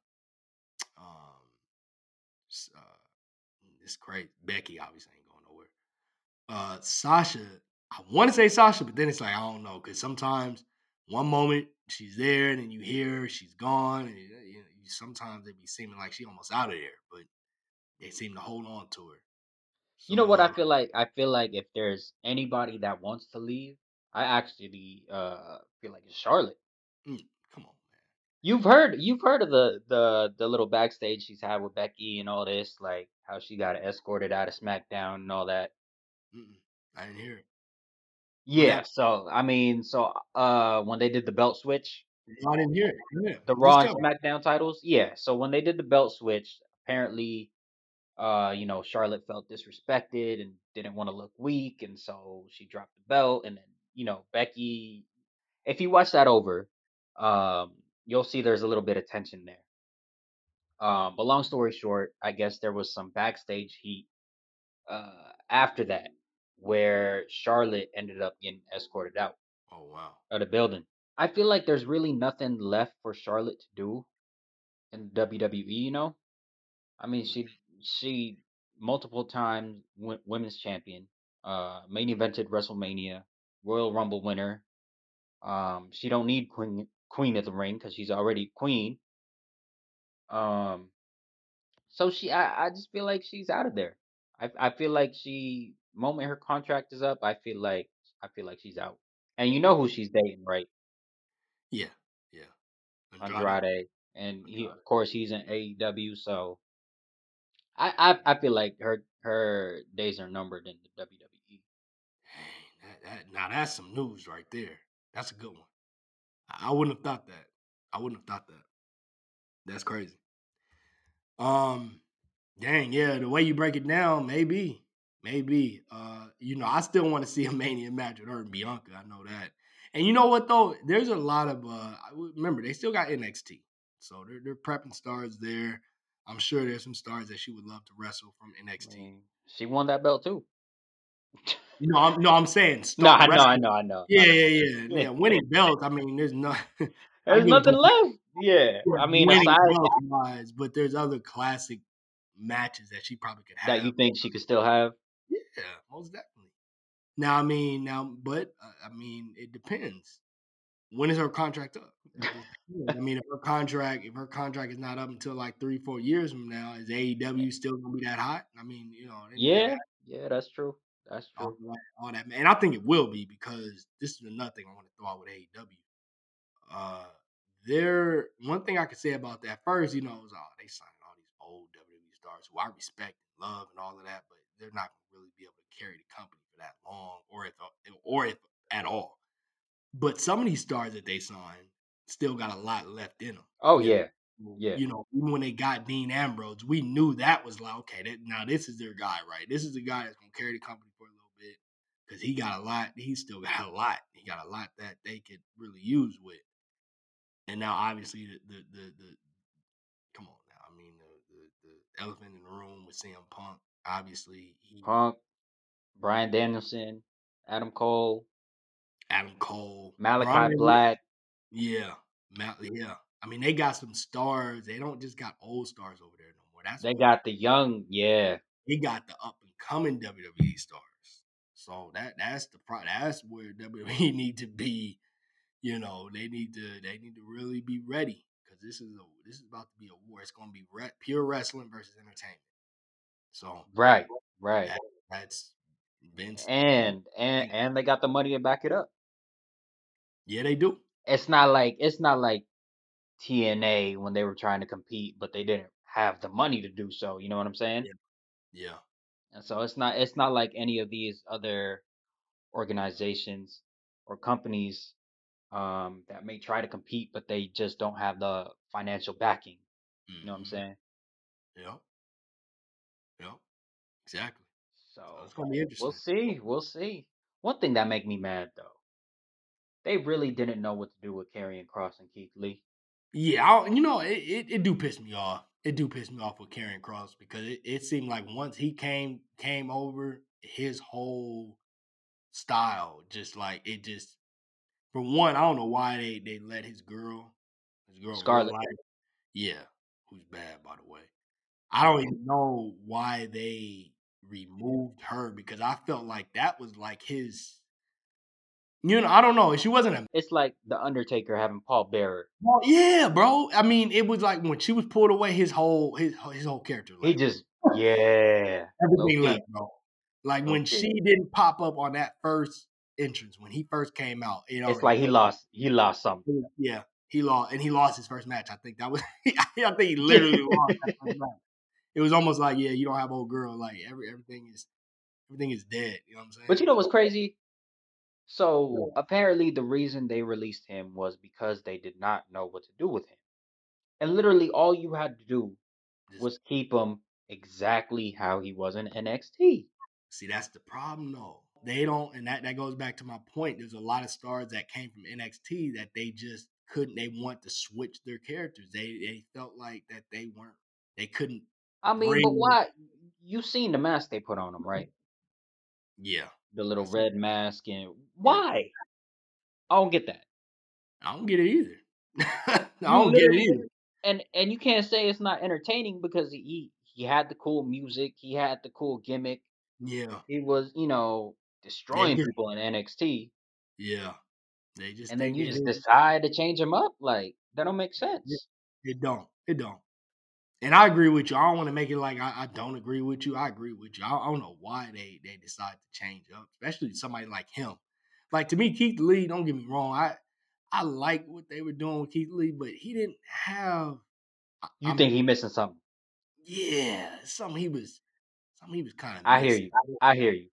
um, s- uh, it's great. Becky obviously ain't going nowhere. Uh, Sasha, I want to say Sasha, but then it's like I don't know because sometimes one moment she's there and then you hear her, she's gone, and you, you, sometimes it be seeming like she almost out of there, but they seem to hold on to her. You know what I feel like? I feel like if there's anybody that wants to leave, I actually uh feel like it's Charlotte. mm, come on, You've heard you've heard of the the the little backstage she's had with Becky and all this, like how she got escorted out of SmackDown and all that. Mm-mm, I didn't hear it. Yeah, happened? so I mean, so uh when they did the belt switch, I didn't hear it. Yeah, the Raw and. SmackDown titles, yeah. So when they did the belt switch, apparently uh, you know, Charlotte felt disrespected and didn't want to look weak, and so she dropped the belt. And then, you know, Becky, if you watch that over, um, you'll see there's a little bit of tension there. Um, but long story short, I guess there was some backstage heat uh, after that where Charlotte ended up getting escorted out Oh wow. of the building. I feel like there's really nothing left for Charlotte to do in WWE, you know? I mean, she she multiple times w- women's champion, uh, main evented WrestleMania, Royal Rumble winner. Um, she don't need queen queen of the ring because she's already queen. Um, so she, I, I just feel like she's out of there. I, I feel like she, moment her contract is up, I feel like, I feel like she's out. And you know who she's dating, right? Yeah, yeah. Andrade. Andrade, and he, Andrade. of course, he's in AEW. So I, I, I feel like her, her days are numbered in the. WWE. Dang, that, that, now that's some news right there. That's a good one. I, I wouldn't have thought that. I wouldn't have thought that. That's crazy. Um, dang, yeah. The way you break it down, maybe, maybe. Uh, you know, I still want to see a Mania match with her and Bianca. I know that. And you know what though? There's a lot of. uh Remember, they still got NXT, so they're they're prepping stars there. I'm sure there's some stars that she would love to wrestle from I NXT. mean, she won that belt too. No, I'm, no, I'm saying No, star I know, I know, I know. Yeah, yeah, yeah, yeah. Winning belts. I mean, there's no. There's I mean, nothing left. Yeah, I mean, aside wise, but there's other classic matches that she probably could have. that you think she could still have. Yeah, most definitely. Now, I mean, now, but uh, I mean, it depends. when is her contract up? I mean, if her contract if her contract is not up until like three four years from now, is AEW still gonna be that hot? I mean, you know, yeah, yeah, that's true. That's true. All that, all that, man. And I think it will be because this is another thing I want to throw out with AEW. Uh, there, one thing I could say about that first, you know, is oh, they signed all these old WWE stars who I respect and love and all of that, but they're not gonna really be able to carry the company for that long, or if uh, or if at all. But some of these stars that they signed still got a lot left in them. Oh yeah, yeah. You know, even when they got Dean Ambrose, we knew that was like, okay, that, now this is their guy, right? This is the guy that's gonna carry the company for a little bit because he got a lot. He still got a lot. He got a lot that they could really use with. And now, obviously, the the the, the come on now. I mean, the, the the elephant in the room with CM Punk. Obviously, he, Punk, Bryan Danielson, Adam Cole, Adam Cole, Malakai Brian, Black. Yeah, Mal- yeah. I mean, they got some stars. They don't just got old stars over there no more. That's they got the young, yeah. They got the up and coming WWE stars. So that that's the pro. That's where WWE need to be. You know, they need to they need to really be ready because this is a this is about to be a war. It's going to be re- pure wrestling versus entertainment. So right, right. That, that's Vince and and and they got the money to back it up. Yeah, they do. It's not like it's not like TNA when they were trying to compete, but they didn't have the money to do so. You know what I'm saying? Yeah. Yeah. And so it's not it's not like any of these other organizations or companies um, that may try to compete, but they just don't have the financial backing. Mm-hmm. You know what I'm mm-hmm. saying? Yeah. Yeah. Exactly. So, so it's gonna be interesting. We'll see. We'll see. One thing that make me mad though, they really didn't know what to do with Karrion Kross and Keith Lee. Yeah, I, you know, it, it, it do piss me off. It do piss me off with Karrion Kross because it, it seemed like once he came came over, his whole style just like it just. For one, I don't know why they they let his girl, his girl Scarlett, yeah, who's bad by the way. I don't mm-hmm. even know why they removed her because I felt like that was like his you know, I don't know. She wasn't a. It's like the Undertaker having Paul Bearer. Well, yeah, bro. I mean, it was like when she was pulled away, his whole his his whole character. Like, he just yeah, everything left, bro. Like when she didn't pop up on that first entrance when he first came out, you know, it's like he lost he lost something. Yeah, he lost and he lost his first match. I think that was I think he literally lost that match. It was almost like yeah, you don't have old girl. Like every everything is everything is dead. You know what I'm saying? But you know what's crazy? So apparently, the reason they released him was because they did not know what to do with him. And literally, all you had to do was keep him exactly how he was in NXT. See, that's the problem, though. They don't, and that, that goes back to my point. There's a lot of stars that came from NXT that they just couldn't. They want to switch their characters. They they felt like that they weren't. They couldn't. I mean, but why? You seen the mask they put on them, mm-hmm. right? Yeah the little red mask and why? I don't get that. I don't get it either. I don't get it either. And and you can't say it's not entertaining because he he had the cool music, he had the cool gimmick. Yeah. He was, you know, destroying yeah. people in NXT. Yeah. They just And then you just decide to change them up like that don't make sense. It, don't. It don't. And I agree with you. I don't want to make it like I, I don't agree with you. I agree with you. I, I, don't know why they they decide to change up, especially somebody like him. Like to me, Keith Lee. Don't get me wrong. I I like what they were doing with Keith Lee, but he didn't have. You I think he missing something? Yeah, something he was. Something he was kind of. I hear you. I hear you.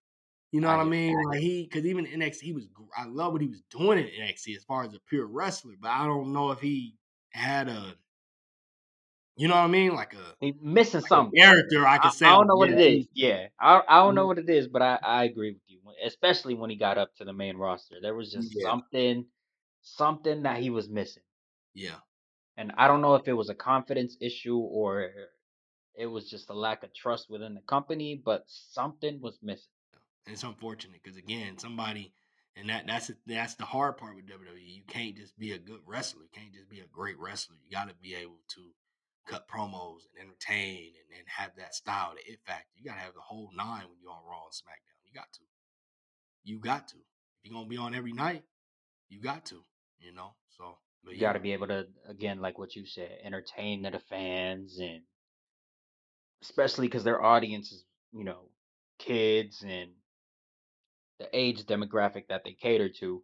You know I what I mean? Like he, because even NXT, he was. I love what he was doing in NXT as far as a pure wrestler, but I don't know if he had a you know what I mean? Like a He's missing like something. character, I could say. I don't know what it is. Yeah, I I don't know mm-hmm. what it is, but I I agree with you, especially when he got up to the main roster. There was just yeah. something, something that he was missing. Yeah, and I don't know if it was a confidence issue or it was just a lack of trust within the company, but something was missing. And it's unfortunate because again, somebody and that that's that's the hard part with WWE. You can't just be a good wrestler. You can't just be a great wrestler. You got to be able to cut promos and entertain and, and have that style, the it factor. You gotta have the whole nine when you're on Raw and SmackDown. You got to. You got to. If you're gonna be on every night, you got to. you know. So but You yeah, got to be able to, again, like what you said, entertain the fans, and especially because their audience is, you know, kids and the age demographic that they cater to.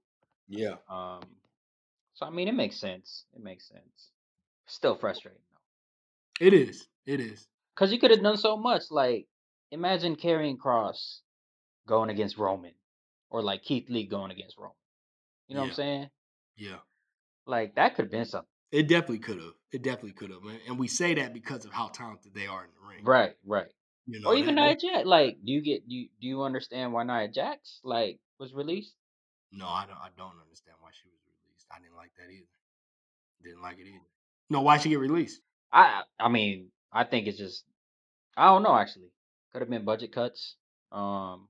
yeah, Um, so I mean, it makes sense. It makes sense. Still frustrating though, it is, it is. because you could have done so much. Like, imagine Karrion Kross going against Roman, or like Keith Lee going against Roman. You know what I'm saying? Yeah, Like that could have been something. it definitely could have. It definitely could have, and we say that because of how talented they are in the ring. Right, right. You know, Or even Nia Jax. Like, do you get do you, do you understand why Nia Jax like was released? No, I don't. I don't understand why she was released. I didn't like that either. Didn't like it either. No, why she get released? I I mean, I think it's just I don't know actually. Could have been budget cuts. Um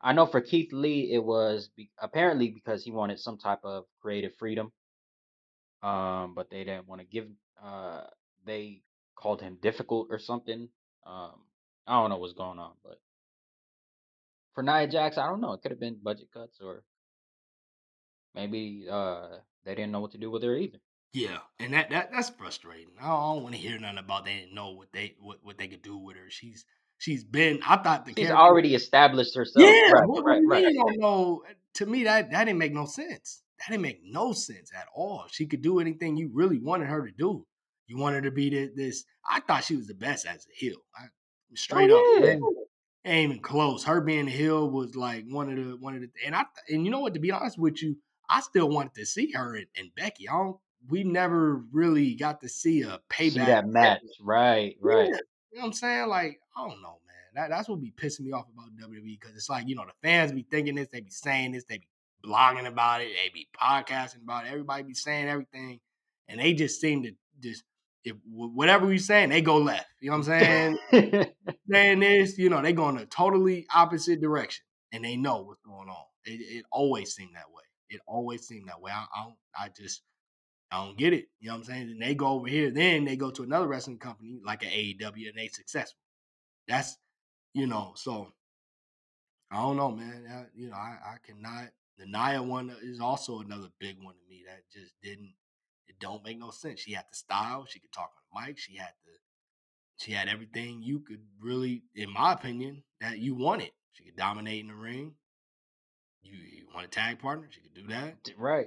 I know for Keith Lee it was be, apparently because he wanted some type of creative freedom. Um but they didn't want to give uh they called him difficult or something. Um I don't know what's going on, but for Nia Jax, I don't know. It could have been budget cuts or maybe uh they didn't know what to do with her either. Yeah, and that, that that's frustrating. I don't, want to hear nothing about they didn't know what they what, what they could do with her. She's she's been. I thought the She's character- already established herself. Yeah, right, what, right, right. mean don't know? To me, that that didn't make no sense. That didn't make no sense at all. She could do anything you really wanted her to do. You wanted her to be this. I thought she was the best as a heel. I, oh, straight Oh, up, yeah. ain't, ain't even close. Her being a heel was like one of the one of the. And I and you know what? To be honest with you, I still wanted to see her and, and Becky. I don't. We never really got to see a payback. See that match. Right, right. Yeah. You know what I'm saying? Like, I don't know, man. That, that's what be pissing me off about WWE because it's like, you know, the fans be thinking this, they be saying this, they be blogging about it, they be podcasting about it, everybody be saying everything, and they just seem to just if wh- whatever we saying, they go left. You know what I'm saying? saying this, you know, they go in a totally opposite direction, and they know what's going on. It, it always seemed that way. It always seemed that way. I, I, don't, I just, I don't get it. You know what I'm saying? And they go over here, then they go to another wrestling company like an AEW, and they successful. That's, you know, so I don't know, man. I, you know, I, I cannot. The Nia one is also another big one to me that just didn't. It don't make no sense. She had the style. She could talk on the mic. She had the. She had everything you could really, in my opinion, that you wanted. She could dominate in the ring. You, you want a tag partner? She could do that. right,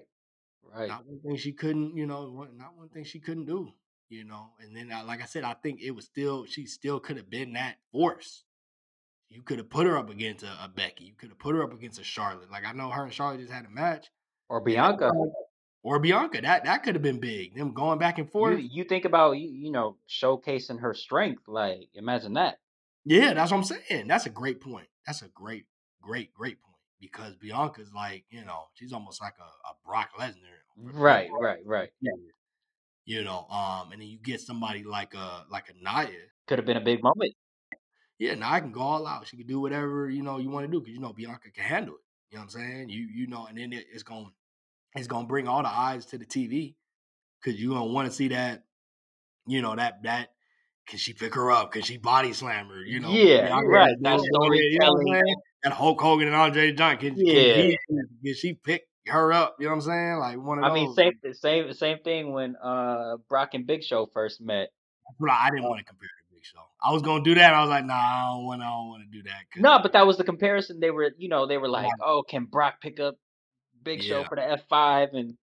right. Not one thing she couldn't, you know, one- not one thing she couldn't do, you know. And then, uh, like I said, I think it was still, she still could have been that force. You could have put her up against a, a Becky. You could have put her up against a Charlotte. Like I know her and Charlotte just had a match, Or Bianca. Or Bianca. That that could have been big. Them going back and forth. you think about you, you know showcasing her strength. Like imagine that. Yeah, that's what I'm saying. That's a great point. That's a great, great, great point. Because Bianca's like, you know, she's almost like a, a Brock Lesnar. Right, right, right. Yeah. You know, um, and then you get somebody like a like a Nia. Could have been a big moment. Yeah, Nia can go all out. She can do whatever you know you want to do because you know Bianca can handle it. You know what I'm saying? You you know, and then it, it's going it's gonna bring all the eyes to the TV because you gonna want to see that. You know that that. Can she pick her up? Can she body slam her? You know, Yeah, Bianca right. has That done it already, you know what I'm saying? That Hulk Hogan and Andre the Giant. Can, can, Yeah. he, can she pick her up? You know what I'm saying? Like one of I those. mean, same same same thing when uh Brock and Big Show first met. But I didn't want to compare to Big Show. I was gonna do that. I was like, nah, I don't want. I don't want to do that. No, but that was the comparison. They were, you know, they were like, "Oh, can Brock pick up Big Show for the F five? And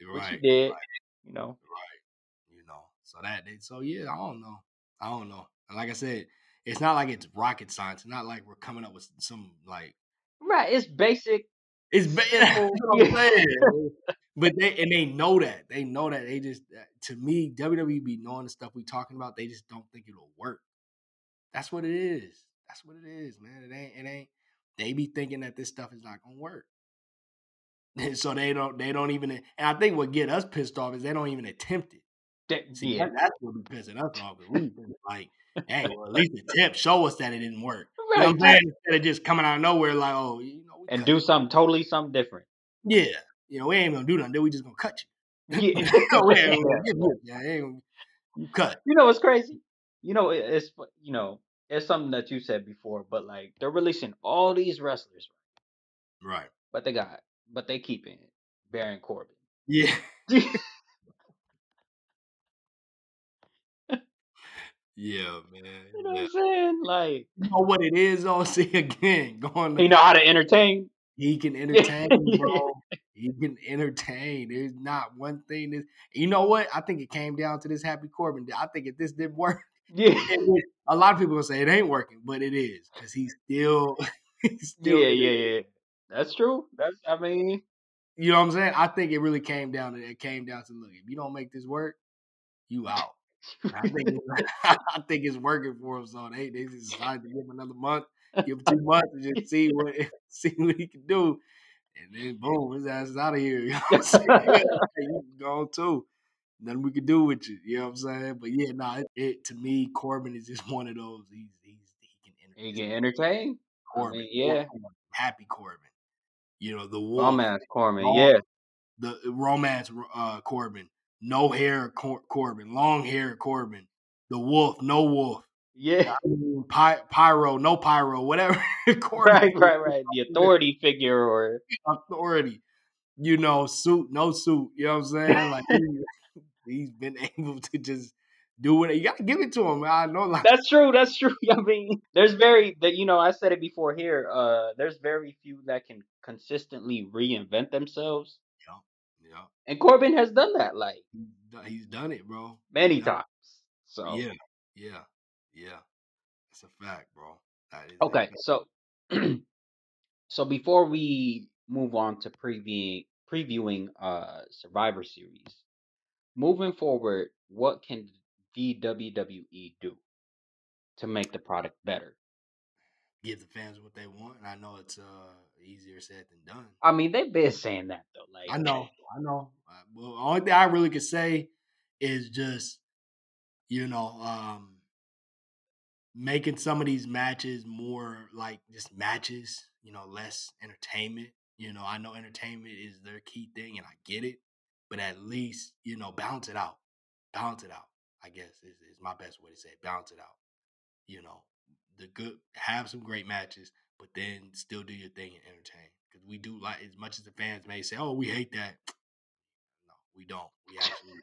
You're which he did, right. you know. right? You know, so that so yeah, I don't know, I don't know. And like I said, it's not like it's rocket science. It's not like we're coming up with some like Right, it's basic. it's. Ba- that's Simple. I'm saying. but they and they know that they know that they just uh, to me WWE be knowing the stuff we talking about. They just don't think it'll work. That's what it is. That's what it is, man. It ain't. It ain't. They be thinking that this stuff is not gonna work. so they don't. They don't even. And I think what get us pissed off is they don't even attempt it. That- See, yeah, that, that's what be pissing us off. we like, hey, well, at least attempt, show us that it didn't work. You know I'm saying? Instead of just coming out of nowhere, like, oh, you know, And do something totally something different. yeah, you know, we ain't gonna do nothing. Then we just gonna cut you. Yeah. we ain't gonna you. Yeah, you cut. You know what's crazy? You know, it's you know, it's something that you said before, but like they're releasing all these wrestlers, Right. but they got, but they keeping it. Baron Corbin. Yeah. Yeah, man. You know what I'm saying? Like You know what it is, though? See again, going. he know how to entertain. He can entertain, bro. He can entertain. There's not one thing that you know what? I think it came down to this Happy Corbin. I think if this didn't work, Yeah. a lot of people will say it ain't working, but it is because he's still, he's still, Yeah, yeah, yeah. That's true. That's I mean, You know what I'm saying? I think it really came down to it came down to look. If you don't make this work, you out. I think I think it's working for him. So they they just decided to give him another month, give him two months, and just see what see what he can do. And then boom, his ass is out of here. You know what I'm saying? you can go on too. Nothing we can do with you. You know what I'm saying? But yeah, nah, it, it to me, Corbin is just one of those. He's he's he can entertain. he can entertain. I Corbin, mean, yeah. Corbin, happy Corbin. You know the wolf, ass Corbin. Long- Yeah. the romance uh, Corbin, no hair Cor- Corbin, long hair Corbin, the wolf, no wolf, Yeah. Py- pyro, no pyro, whatever. Corbin, Right, right, right. The authority figure or authority. You know, suit, no suit. You know what I'm saying? Like he, he's been able to just do it. You gotta give it to him. I know, like That's true. That's true. I mean, there's very that you know. I said it before here. Uh, there's very few that can consistently reinvent themselves, yeah, yeah. and Corbin has done that like he's done- it, bro. many done times. So. Yeah, yeah, yeah. It's a fact, bro. That is okay, so so before we move on to previewing previewing uh Survivor Series, moving forward, what can the WWE do to make the product better? Give the fans what they want, and I know it's uh easier said than done. I mean, they've been saying that though. Like I know, I know. Uh, Well, the only thing I really could say is just, you know, um, making some of these matches more like just matches, you know, less entertainment. You know, I know entertainment is their key thing, and I get it, but at least you know, balance it out. Balance it out. I guess is, is my best way to say it. Balance it out. You know, the good have some great matches, but then still do your thing and entertain. Because we do like as much as the fans may say, "Oh, we hate that." No, we don't. We actually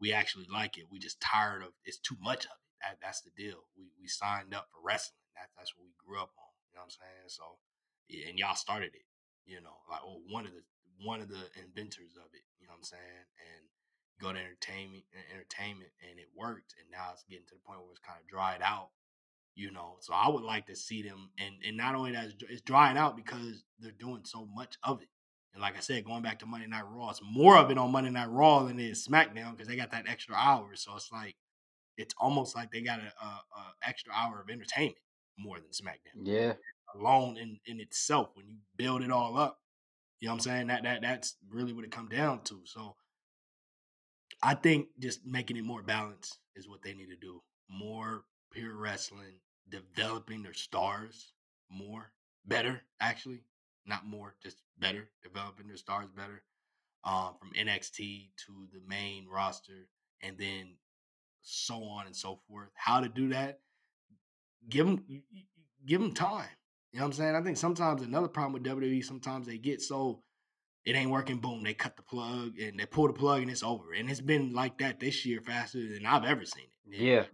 we actually like it. We just tired of it's too much of it. That, that's the deal. We we signed up for wrestling. That, that's what we grew up on. You know what I'm saying? So, yeah, and y'all started it. You know, like oh, one of the one of the inventors of it. You know what I'm saying? And go to entertainment, entertainment, and it worked. And now it's getting to the point where it's kind of dried out. You know, so I would like to see them, and and not only that, it's, drying out because they're doing so much of it. And like I said, going back to Monday Night Raw, it's more of it on Monday Night Raw than it is SmackDown because they got that extra hour. So it's like it's almost like they got a, a, a extra hour of entertainment more than SmackDown yeah, alone in, in itself when you build it all up. You know what I'm saying? That that that's really what it come down to. So I think just making it more balanced is what they need to do. More pure wrestling, developing their stars more, better actually, not more, just better, developing their stars better. Um, from NXT to the main roster, and then so on and so forth. How to do that? Give them, give them time. You know what I'm saying? I think sometimes another problem with WWE, sometimes they get so it ain't working, boom, they cut the plug and they pull the plug and it's over. And it's been like that this year faster than I've ever seen it. Yeah.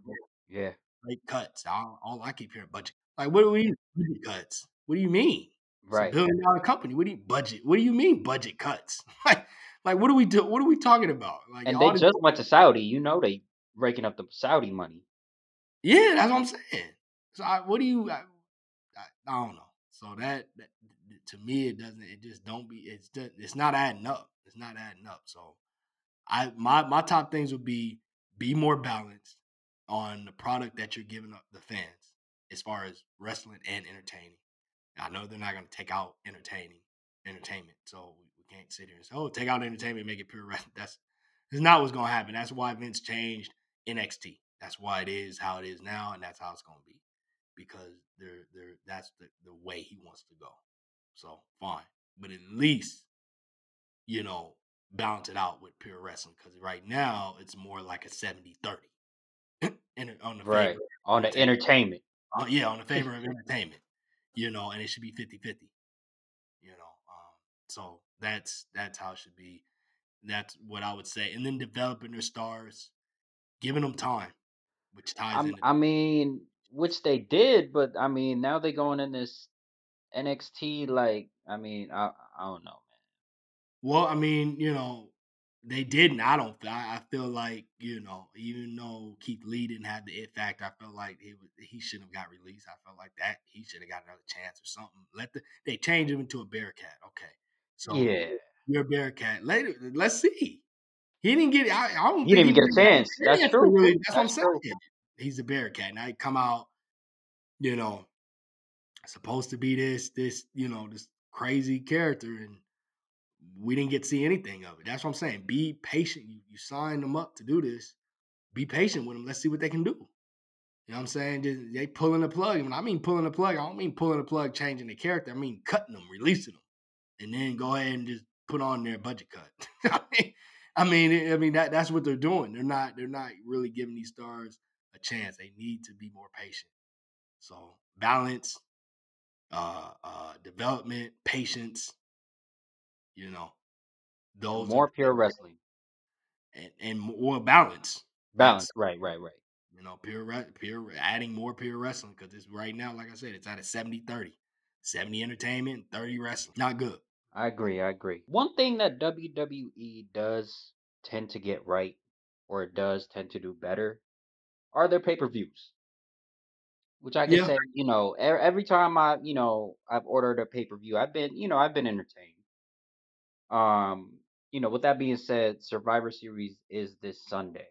yeah. Like cuts. All, all I keep hearing budget. Like, what do we budget cuts? What do you mean? Right. billion dollar company. What do you budget? What do you mean budget cuts? like, like what do we do? What are we talking about? Like, And they just went to Saudi. You know they raking up the Saudi money. Yeah, that's what I'm saying. So I, what do you? I, I, I don't know. So that, that to me, it doesn't. It just don't be. It's it's not adding up. It's not adding up. So I my my top things would be be more balanced on the product that you're giving up the fans as far as wrestling and entertaining. I know they're not going to take out entertaining entertainment, so we, can't sit here and say, "Oh, take out entertainment, make it pure wrestling." That's that's not what's going to happen. That's why Vince changed NXT. That's why it is how it is now, and that's how it's going to be because they're they're that's the, the way he wants to go. So fine, but at least you know balance it out with pure wrestling because right now it's more like a 70-30 in, on the Right. favor, On the entertainment. uh, yeah, on the favor of entertainment, you know, and it should be 50-50, you know. Um, so That's that's how it should be. That's what I would say. And then developing their stars, giving them time, which ties into I mean, which they did, but I mean, now they going in this NXT. Like, I mean, I, I don't know, man. Well, I mean, you know, they didn't. I don't. I, I feel like you know, even though Keith Lee didn't have the it factor, I felt like he was he shouldn't have got released. I felt like that he should have got another chance or something. Let the they change him into a Bearcat. Okay, so. Yeah, you're a Bearcat. Later, let's see. He didn't get. I, I don't. he didn't even get a chance. That's true. really- that's what I'm That's true. He's a Bearcat. and he come out, you know, supposed to be this this you know this crazy character, and we didn't get to see anything of it. That's what I'm saying. Be patient. You you signed them up to do this. Be patient with them. Let's see what they can do. You know what I'm saying? Just, they pulling the plug. When I mean pulling the plug, I don't mean pulling the plug, changing the character. I mean cutting them, releasing them, and then go ahead and just put on their budget cut. I mean, I mean, I mean that that's what they're doing. They're not they're not really giving these stars a chance. They need to be more patient. So balance, uh, uh, development, patience. You know, those More are, pure wrestling. and and more balance. Balance. Right, right, right. You know, pure pure adding more pure wrestling because it's right now, like I said, it's at a 70-30. 70 entertainment, 30 wrestling. Not good. I agree. I agree. One thing that WWE does tend to get right, or it does tend to do better, are their pay per views. Which I can Yeah. say, you know, every time I, you know, I've ordered a pay per view, I've been, you know, I've been entertained. Um, you know, with that being said, Survivor Series is this Sunday.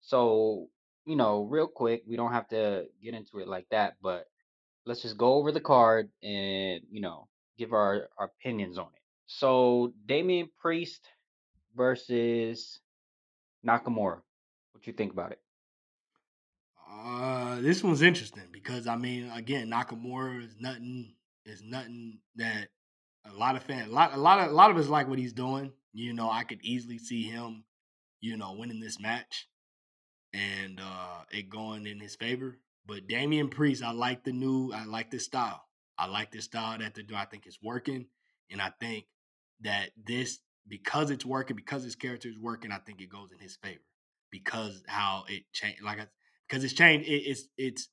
So, you know, real quick, we don't have to get into it like that, but let's just go over the card and, you know, give our, our opinions on it. So, Damian Priest versus Nakamura. What you think about it? Uh, this one's interesting because I mean, again, Nakamura is nothing. Is nothing that a lot of fans, a lot, a lot of, a lot of us like what he's doing. You know, I could easily see him, you know, winning this match and uh it going in his favor. But Damian Priest, I like the new, I like this style. I like this style that they do. I think it's working, and I think that this because it's working, because his character is working, I think it goes in his favor because how it changed. Like I because it's changed. It, it's it's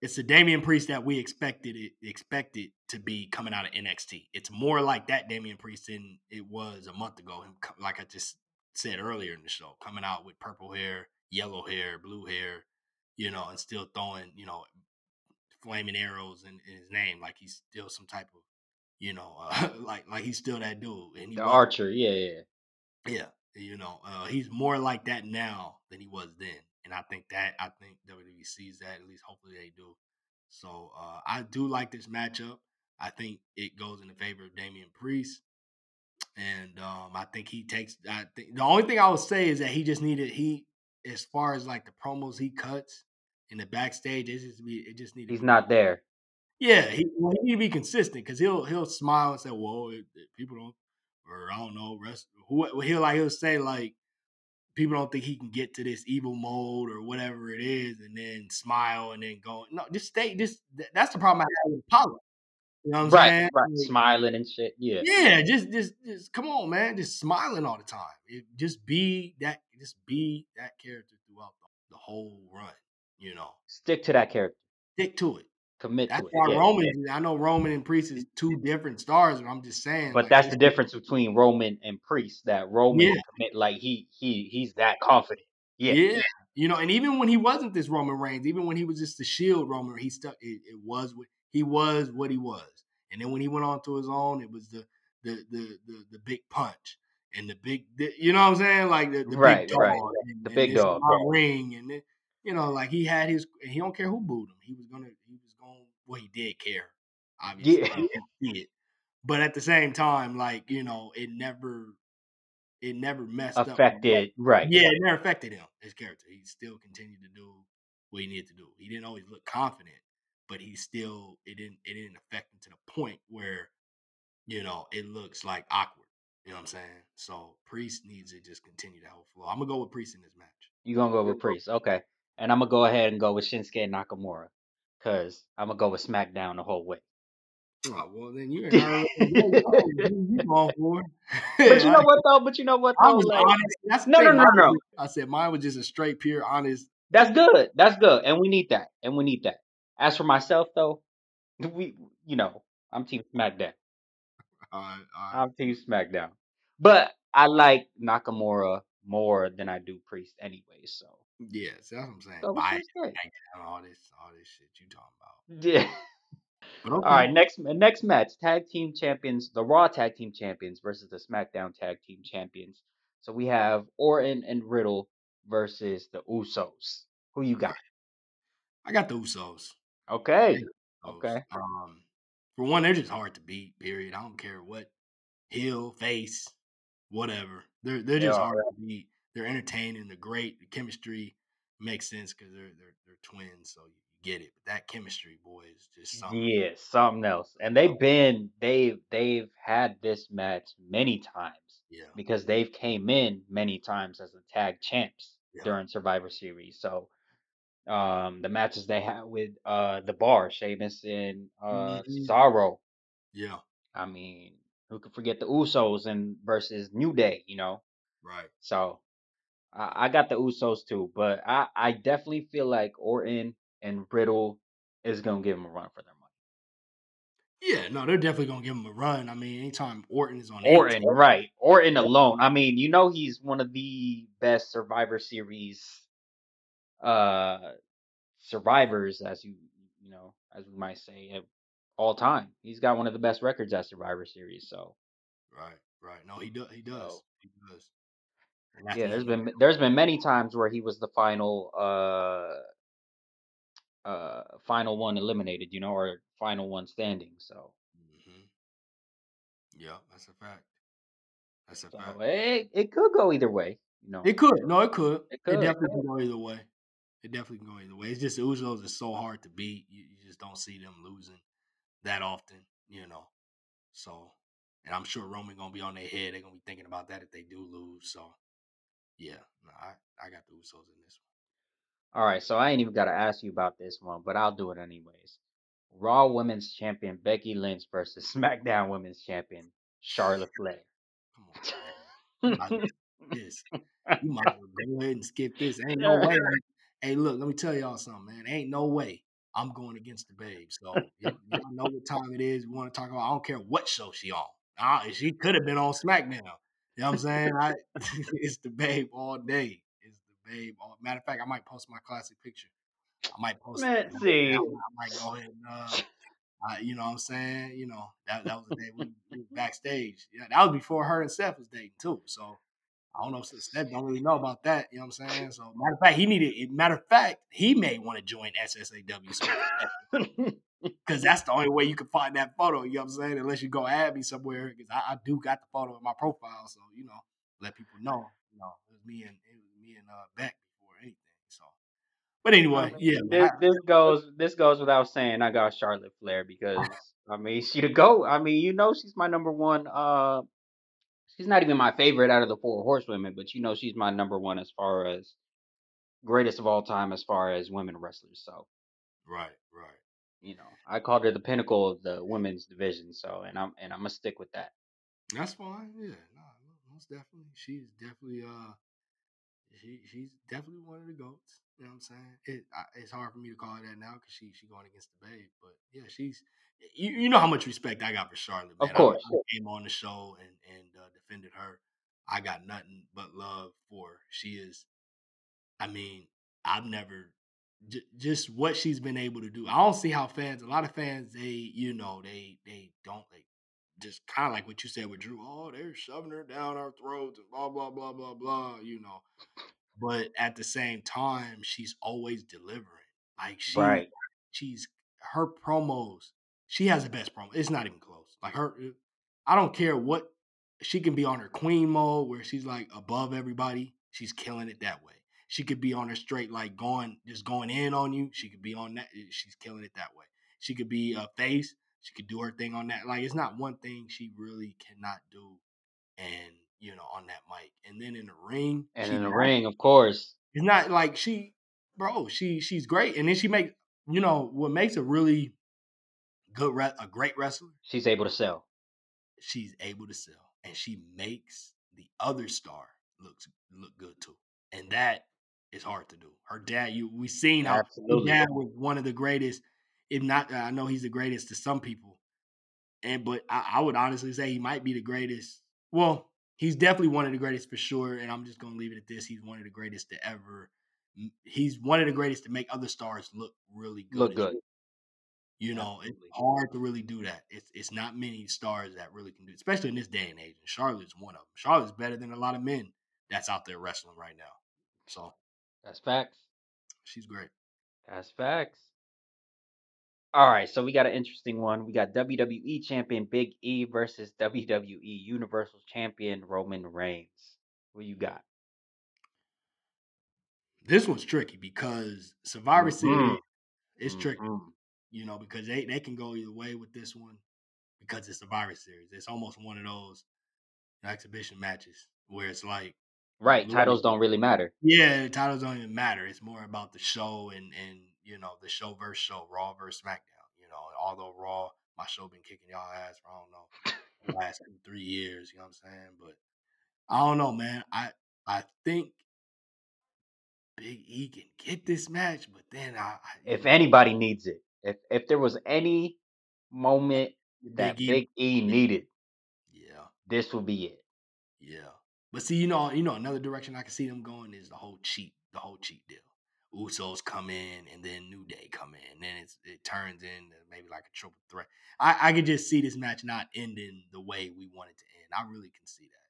it's the Damian Priest that we expected it expected to be coming out of NXT. It's more like that Damian Priest than it was a month ago. Him, like I just said earlier in the show, coming out with purple hair, yellow hair, blue hair, you know, and still throwing you know flaming arrows in, in his name, like he's still some type of you know, uh, like like he's still that dude. And he The Archer, yeah, yeah. yeah, you know, uh, he's more like that now than he was then, and I think that I think WWE sees that at least. Hopefully, they do. So uh, I do like this matchup. I think it goes in the favor of Damian Priest, and um, I think he takes. I think the only thing I would say is that he just needed he as far as like the promos he cuts in the backstage. It just be it just needed. He's not there. Yeah, he, well, he need to be consistent because he'll he'll smile and say, "Well, it, it- people don't, or I don't know, rest." Who he'll like he'll say like, "People don't think he can get to this evil mode or whatever it is," and then smile and then go. No, just stay. Just that's the problem I have with Apollo. You know what I'm Right, saying? right. Like, Smiling and shit. Yeah. yeah, just just just come on, man. Just smiling all the time. It, just be that. Just be that character throughout the, the whole run. You know, Stick to that character. stick to it. Commit That's to it. why yeah, Roman. yeah. I know Roman and Priest is two different stars, but I'm just saying. But like, that's the difference between Roman and Priest. That Roman Yeah. commit like he he he's that confident. Yeah. Yeah. You know, and even when he wasn't this Roman Reigns, even when he was just the Shield Roman, he stuck. It, it was what he was. What he was. And then when he went on to his own, it was the the the the, the big punch and the big. The, you know what I'm saying? Like the, the Right, big dog, right. and- The and big dog, ring, and then, you know, like he had his. He don't care who booed him. He was gonna. He. Well, he did care. Obviously, Yeah. he didn't it. But at the same time, like you know, it never. It never messed up. Affected. Right. Yeah, it never affected him, his character. He still continued to do what he needed to do. He didn't always look confident, but he still it didn't it didn't affect him to the point where, you know, it looks like awkward. You know what I'm saying? So Priest needs to just continue that whole flow. I'm gonna go with Priest in this match. You gonna go with Priest. Okay. And I'm gonna go ahead and go with Shinsuke Nakamura. Cause I'm gonna go with SmackDown the whole way. Oh, well, then you ain't going for. But you know what though? But you know what I was Like, honest. That's no, no, no, no. I said mine was just a straight, pure, honest. That's good. That's good, and we need that, and we need that. As for myself though, we, you know, I'm Team SmackDown. I'm Team SmackDown. But I like Nakamura more than I do Priest anyway. So yeah, so that's what I'm saying. So all this, all this shit you talking about. yeah. Okay. All right, next next match, tag team champions, the Raw tag team champions versus the SmackDown tag team champions. So we have Orton and Riddle versus the Usos. Who you got? I got the Usos. Okay. Usos. Okay. Um, for one, they're just hard to beat. Period. I don't care what heel, face, whatever. They're they're just are. hard to beat. They're entertaining. They're great. The chemistry makes sense because they're they're they're twins, so you get it. But that chemistry, boy, is just something. Yeah, something else. And they've been they've they've had this match many times Yeah. because they've came in many times as the tag champs Yeah. during Survivor Series. So um the matches they had with uh the bar, Sheamus and uh Mhm. Cesaro. Yeah. I mean, who could forget the Usos and versus New Day, you know? Right. So I, I got the Usos too, but I, I definitely feel like Orton and Riddle is gonna give them a run for their money. Yeah. No, they're definitely gonna give him a run. I mean, anytime Orton is on Orton, team- right? Orton alone. I mean, you know he's one of the best Survivor Series uh survivors, as you you know, as we might say, of all time. He's got one of the best records at Survivor Series. So Right. Right. No, he does. He does. He does. Yeah, there's been there's been many times where he was the final uh uh final one eliminated, you know, or final one standing. So hmm Yeah, that's a fact. That's a so fact. it it could go either way, you know. It could. No, it could. It It, could, definitely yeah. can go either way. It definitely can go either way. It's just Usos is so hard to beat. You, you just don't see them losing that often, you know. So, and I'm sure Roman gonna be on their head. They're gonna be thinking about that if they do lose. So, yeah, no, I I got the Usos in this one. All right, so I ain't even got to ask you about this one, but I'll do it anyways. Raw Women's Champion Becky Lynch versus SmackDown Women's Champion Charlotte Flair. Come on, man. You might as well skip this. You might as well go ahead and skip this. Ain't no way. Hey, look, let me tell y'all something, man. Ain't no way I'm going against the babe. So y'all, y'all know what time it is. We want to talk about. I don't care what show she on. Uh, she could have been on SmackDown. You know what I'm saying? I, it's the babe all day. It's the babe. All, matter of fact, I might post my classic picture. I might post. It. see. I, might go ahead and. Uh, you know what I'm saying? You know, that, that was the day we, we backstage. Yeah, that was before her and Seth was dating too. So I don't know if Seth don't really know about that. You know what I'm saying? So matter of fact, he needed. Matter of fact, he may want to join SSAW because that's the only way you can find that photo. You know what I'm saying? Unless you go add me somewhere because I, I do got the photo in my profile. So you know, let people know. You know, it was me and it was me and uh, Beck before anything. So, but anyway, yeah. this this goes this goes without saying. I got Charlotte Flair because I mean she the goat. I mean you know she's my number one. Uh, she's not even my favorite out of the four horsewomen, but you know she's my number one as far as greatest of all time as far as women wrestlers. So right. You know I called her the pinnacle of the women's division. So and I'm and I'm gonna stick with that. That's fine. Yeah, no, most definitely. She's definitely uh, she she's definitely one of the goats. You know what I'm saying? It I, it's hard for me to call her that now because she she going against the babe. But yeah, she's you, you know how much respect I got for Charlotte. Of Man. I- course. I, came on the show and and uh, defended her. I got nothing but love for her. She is. I mean, I've never j- just what she's been able to do. I don't see how fans. A lot of fans, they you know they they don't like just kind of like what you said with Drew. Oh, they're shoving her down our throats and blah blah blah blah blah. You know, but at the same time, she's always delivering. Like she, Right. she's her promos. She has the best promo. It's not even close. Like her, uh, I don't care what she can be on her queen mode where she's like above everybody. She's killing it that way. She could be on her straight, like going just going in on you. She could be on that. Eh, she's killing it that way. She could be a face. She could do her thing on that. Like it's not one thing she really cannot do, and you know on that mic. And then in the ring, And in the ring, of course. it's not like she, bro. She she's great, and then she make you know what makes a really good, re- a great wrestler, She's able to sell. she's able to sell, and she makes the other star looks look good too, and that is hard to do. Her dad, you we seen how her dad was one of the greatest, if not, I know he's the greatest to some people, and but I, I would honestly say he might be the greatest. Well, he's definitely one of the greatest for sure, and I'm just gonna leave it at this. He's one of the greatest to ever. He's one of the greatest to make other stars look really good. Look good. You know, it's hard to really do that. It's it's not many stars that really can do, it, especially in this day and age. And Charlotte's one of them. Charlotte's better than a lot of men that's out there wrestling right now. So That's facts. she's great. That's facts. All right, so we got an interesting one. We got WWE Champion Big E versus WWE Universal Champion Roman Reigns. What you got? This one's tricky because Survivor Mhm. Series is tricky. Mhm. You know, because they, they can go either way with this one because it's Survivor Series. It's almost one of those exhibition matches where it's like Right, titles don't really matter. Yeah, the titles don't even matter. It's more about the show and and you know the show versus show, Raw versus SmackDown. You know, although Raw, my show been kicking y'all ass for I don't know the last two three years. You know what I'm saying? But I don't know, man. I I think Big E can get this match, but then I, I If anybody needs it, if if there was any moment that Big E, Big E needed, yeah, this would be it. yeah. But see, you know, you know, another direction I can see them going is the whole cheat, the whole cheat deal. Usos come in and then New Day come in. And then it's, it turns into maybe like a triple threat. I, I could just see this match not ending the way we want it to end. I really can see that.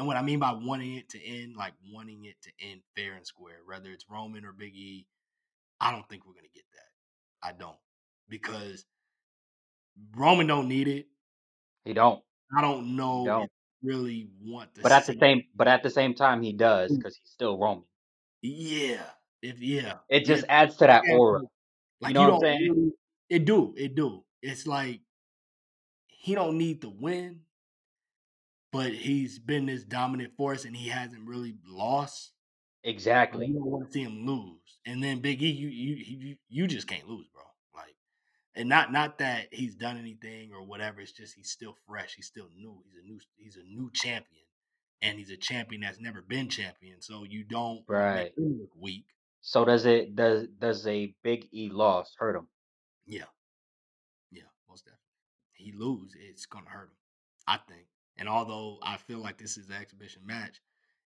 And what I mean by wanting it to end, like wanting it to end fair and square, whether it's Roman or Big E, I don't think we're gonna get that. I don't. Because Roman don't need it. He don't. I don't know don't. Really want to But at the same but at the same time he does Mm. because he's still Roman. Yeah. If yeah. It just yeah. adds to that aura. Like know you what I'm don't saying? really- it do, it do. It's like he don't need to win, but he's been this dominant force and he hasn't really lost. Exactly. you don't want to see him lose. And then Big E, you you you you just can't lose, bro. And not not that he's done anything or whatever. It's just he's still fresh. He's still new. He's a new he's a new champion, and he's a champion that's never been champion. So you don't Right. make him look weak. So does it does does a Big E loss hurt him? Yeah, yeah, most definitely. He lose, it's gonna hurt him. I think. And although I feel like this is an exhibition match,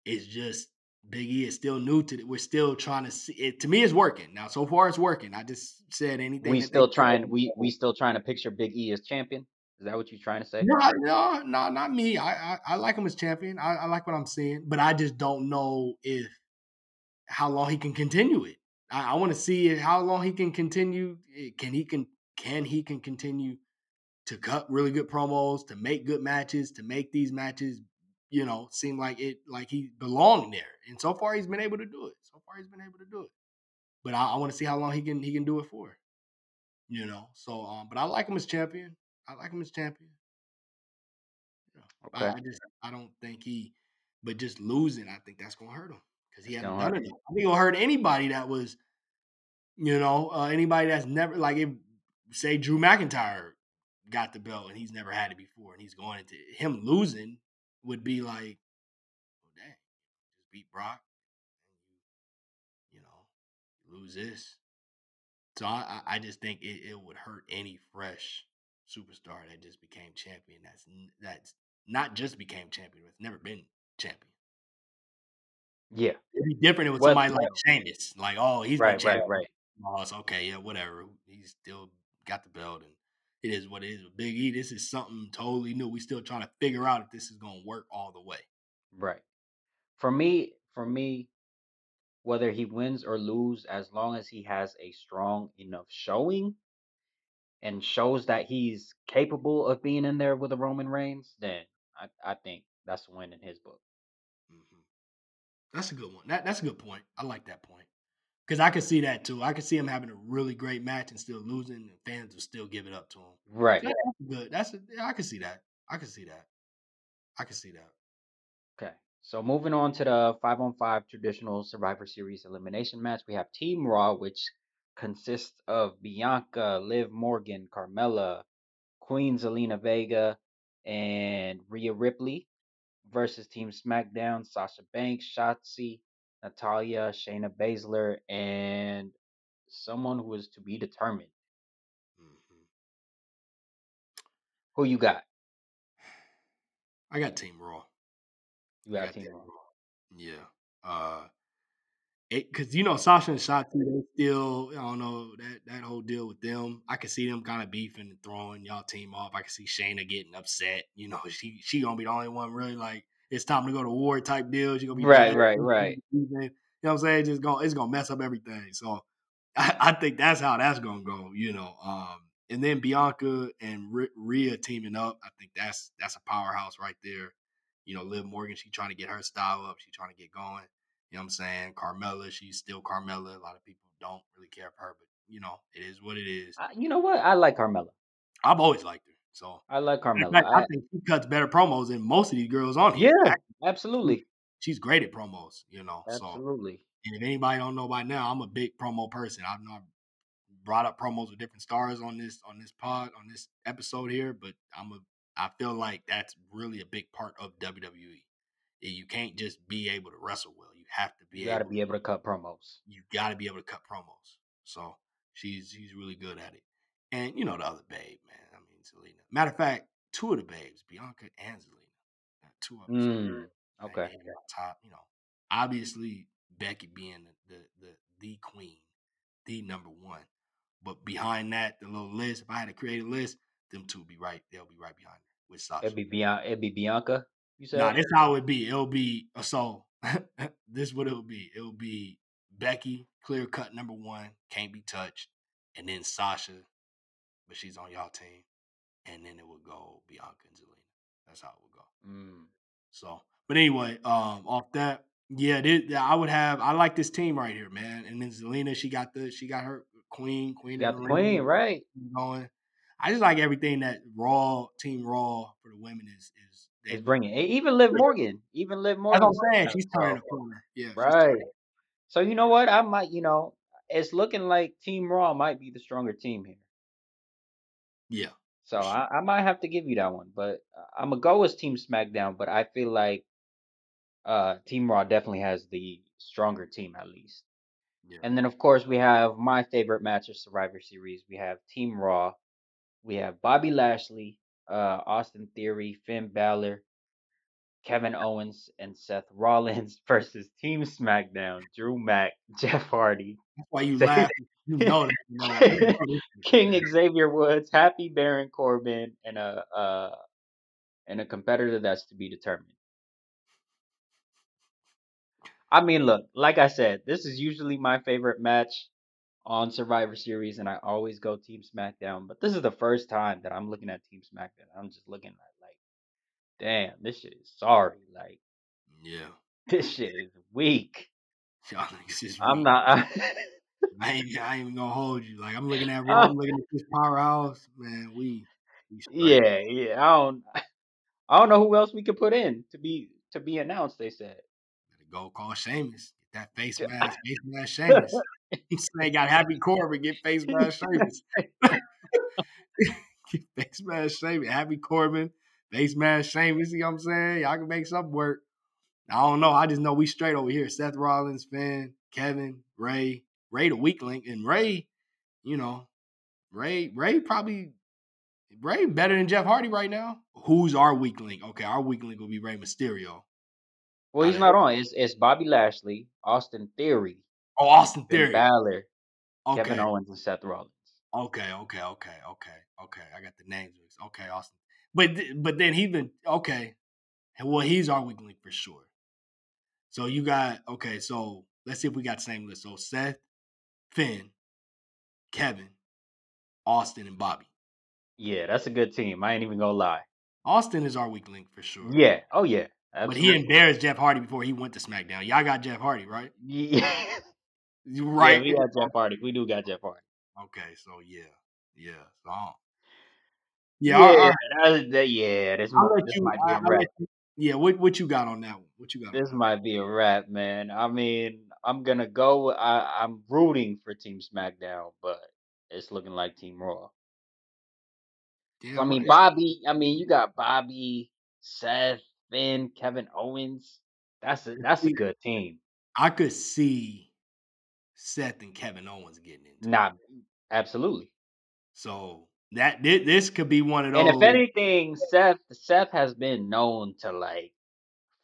it's just Big E is still new to it. We're still trying to see it. To me, it's working now. So far, it's working. I just said anything. We still trying we we still trying to picture Big E as champion? Is that what you're trying to say? No, no, no, not me. I, I, I like him as champion. I, I like what I'm seeing, but I just don't know if how long he can continue it. I, I want to see it, how long he can continue. eh, Can he can can he can continue to cut really good promos, to make good matches, to make these matches, you know, seem like it like he belonged there. And so far, he's been able to do it. So far, he's been able to do it. But I, I want to see how long he can he can do it for. You know, so um, but I like him as champion. I like him as champion. I, Okay. I just I don't think he, but just losing, I think that's gonna hurt him because he hasn't done it. I think it'll hurt anybody that was, you know, uh, anybody that's never like if say Drew McIntyre got the belt and he's never had it before and he's going into him losing would be like, oh dang, just beat Brock, and you, you know, lose this. So I I just think it, it would hurt any fresh superstar that just became champion. That's that's not just became champion, but never been champion. Yeah. It'd be different with Well, somebody like Sheamus. Like, oh, he's been Right, right, right. Oh, it's okay, yeah, whatever. He's still got the belt, and it is what it is. With Big E, this is something totally new. We still trying to figure out if this is gonna work all the way. Right. For me, for me, whether he wins or lose, as long as he has a strong enough showing and shows that he's capable of being in there with the Roman Reigns, then I, I think that's a win in his book. hmm That's a good one. That that's a good point. I like that point because I could see that too. I could see him having a really great match and still losing, and fans will still give it up to him. Right. Yeah, that's good. That's a, yeah, I can see that. I can see that. I can see that. Okay. So moving on to the five on five traditional Survivor Series elimination match, we have Team Raw, which consists of Bianca, Liv Morgan, Carmella, Queen Zelina Vega and Rhea Ripley versus Team SmackDown, Sasha Banks, Shotzi, Natalya, Shayna Baszler, and someone who is to be determined. Mhm. Who you got? I got Team Raw. You got got Team Team Raw. Raw. Yeah. Uh, because you know Sasha and Shotzi, they still I don't know that that whole deal with them. I can see them kind of beefing and throwing y'all team off. I can see Shayna getting upset. You know, she she gonna be the only one really like it's time to go to war type deals. You're gonna be Right, right, right. You know what I'm saying? Just going it's gonna mess up everything. So I, I think that's how that's gonna go. You know, um, and then Bianca and R- Rhea teaming up. I think that's that's a powerhouse right there. You know, Liv Morgan, she trying to get her style up. She trying to get going. You know what I'm saying? Carmella, she's still Carmella. A lot of people don't really care for her, but you know, it is what it is. I, you know what? I like Carmella. I've always liked her. So I like Carmella. fact, I I, think she cuts better promos than most of these girls on here. yeah, absolutely, she's great at promos, you know. So absolutely. and if anybody don't know by now, I'm a big promo person. I've not brought up promos with different stars on this on this pod on this episode here, but I'm a I feel like that's really a big part of WWE. You can't just be able to wrestle well. You have to be You got to be able to cut promos. you got to be able to cut promos. So she's she's really good at it. And you know the other babe, man. Zelina. Matter of fact, two of the babes, Bianca and Zelina, two of them. Mm, okay. on top. You know, obviously Becky being the, the the the queen, the number one. But behind that, the little list. If I had to create a list, them two be right. They'll be right behind her with Sasha. It'd be Bianca. It'd be Bianca. You said. Nah, this how it would be. It'll be a so. this what it'll be. It'll be Becky, clear cut number one, can't be touched, and then Sasha, but she's on y'all team, and then it would go Bianca and Zelina. That's how it would go. Mm, So, but anyway, um, off that, yeah, this, I would have. I like this team right here, man. And then Zelina, she got the, she got her queen, queen, got the the queen, right? going. I just like everything that Raw Team Raw for the women is is. they do. bringing even Liv Morgan. Even Liv That's Morgan. what I'm saying. She's turning a corner. Yeah, right. So you know what? I might. You know, it's looking like Team Raw might be the stronger team here. Yeah, So. I, I might have to give you that one, but I'm gonna go with Team SmackDown. But I feel like uh Team Raw definitely has the stronger team at least. Yeah. And then of course we have my favorite match of Survivor Series. We have Team Raw. We have Bobby Lashley, uh, Austin Theory, Finn Balor, Kevin Owens, and Seth Rollins versus Team SmackDown. Drew Mack, Jeff Hardy, That's why you laugh. You know that. You know, you know this is King. Xavier Woods, Happy Baron Corbin, and a uh and a competitor that's to be determined. I mean, look, like I said, this is usually my favorite match on Survivor Series, and I always go Team SmackDown. But this is the first time that I'm looking at Team SmackDown. I'm just looking at damn, this shit is sorry. Like, Yeah. this shit is weak. Y'all niggas is I'm weak. not. I ain't, I ain't even gonna hold you. Like I'm looking at I'm looking at this powerhouse, man. We, we yeah, yeah. I don't. I don't know who else we could put in to be to be announced. They said. Go call Sheamus. Get that face mask, face mask Sheamus. Say got Happy Corbin, get face mask Sheamus. get face mask Sheamus. Happy Corbin, face mask Sheamus. You know what I'm saying? Y'all can make something work. I don't know. I just know we straight over here. Seth Rollins, Finn, Kevin, Rey, Rey the weak link, and Rey, you know, Rey, Rey probably Ray better than Jeff Hardy right now. Who's our weak link? Okay, our weak link will be Rey Mysterio. Well, he's not on. It's it's Bobby Lashley, Austin Theory, Oh, Austin Finn Theory. Balor, Okay, Kevin Owens, and Seth Rollins. okay, okay, okay, okay, okay. I got the names. Okay, Austin. But but then he's been okay. Well, he's our weak link for sure. So you got okay. So let's see if we got the same list. So Seth, Finn, Kevin, Austin, and Bobby. Yeah, that's a good team. I ain't even gonna lie. Austin is our weak link for sure. Yeah. Oh yeah. But he embarrassed Jeff Hardy before he went to SmackDown. Y'all got Jeff Hardy, right? Yeah. Right. right? we got Jeff Hardy. We do got Jeff Hardy. Okay, so yeah, yeah. So I don't- yeah, Yeah. right. that- that- yeah. This, might, this you. might be I, a wrap. you. Yeah, what what you got on that one? What you got? This might be a wrap, man. I mean, I'm gonna go. I I'm rooting for Team SmackDown, but it's looking like Team Raw. Damn I mean, right. Bobby. I mean, you got Bobby, Seth, Finn, Kevin Owens. That's a that's a good team. I could see Seth and Kevin Owens getting into it. Not absolutely. So that thi- this could be one of those. And if anything, Seth Seth has been known to like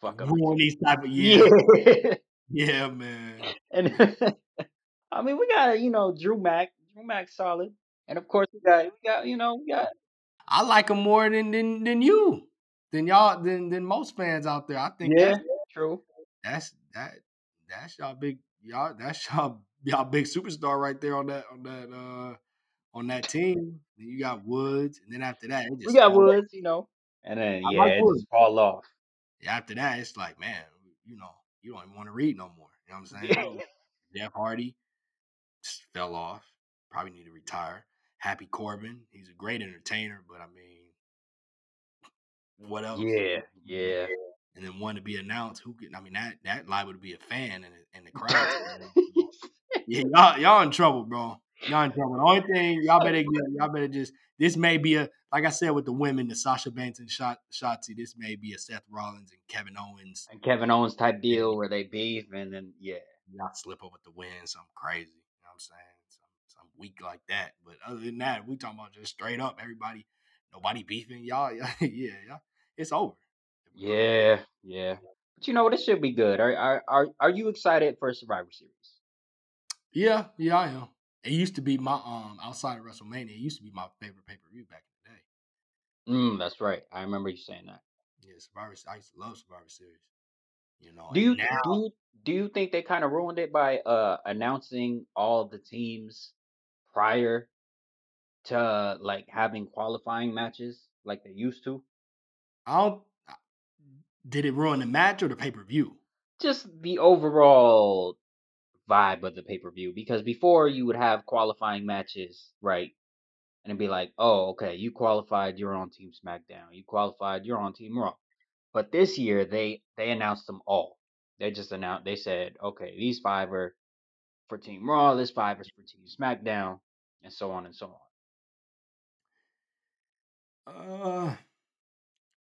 fuck up. these type of yeah, Yeah. yeah, man. and I mean, we got you know Drew Mack. Drew Mack solid, and of course we got we got you know we got I like him more than than than you, than y'all, than than most fans out there. I think yeah, that's true. that's that that's y'all big y'all that's y'all y'all big superstar right there on that on that uh on that team. Then you got Woods, and then after that, it just We got fall off. Woods, you know, and then I yeah, like it Woods. just fall off. Yeah, after that, it's like man, you know, you don't even want to read no more. You know what I'm saying? Jeff Hardy just fell off. Probably need to retire. Happy Corbin, he's a great entertainer, but I mean, what else? yeah, yeah. And then one to be announced. Who can? I mean, that that liable to be a fan in the, in the crowd. Yeah, y'all y'all in trouble, bro. Y'all in trouble. The only thing y'all better get, y'all better just. This may be a like I said with the women, the Sasha Banks and Shot Shotzi. This may be a Seth Rollins and Kevin Owens. and Kevin Owens type deal where they beef, and then yeah, Y'all slip over the win, something crazy. You know what I'm saying? Some some week like that. But other than that, we talking about just straight up everybody, nobody beefing. Y'all, yeah, yeah, it's over. yeah, yeah. But you know, what? this should be good. Are are are, are you excited for a Survivor Series? Yeah, yeah, I am. It used to be my um outside of WrestleMania. It used to be my favorite pay per view back in the day. Mm, that's right. I remember you saying that. Yeah, Survivor. I used to love Survivor Series. You know, Do you now do you, do you think they kind of ruined it by uh announcing all the teams prior to like having qualifying matches like they used to? I don't. Did it ruin the match or the pay per view? Just the overall vibe of the pay per view because before you would have qualifying matches, right? And it'd be like, oh, okay, you qualified, you're on Team SmackDown. You qualified, you're on Team Raw. But this year they they announced them all. They just announced they said, okay, these five are for Team Raw, this five is for Team SmackDown, and so on and so on. Uh,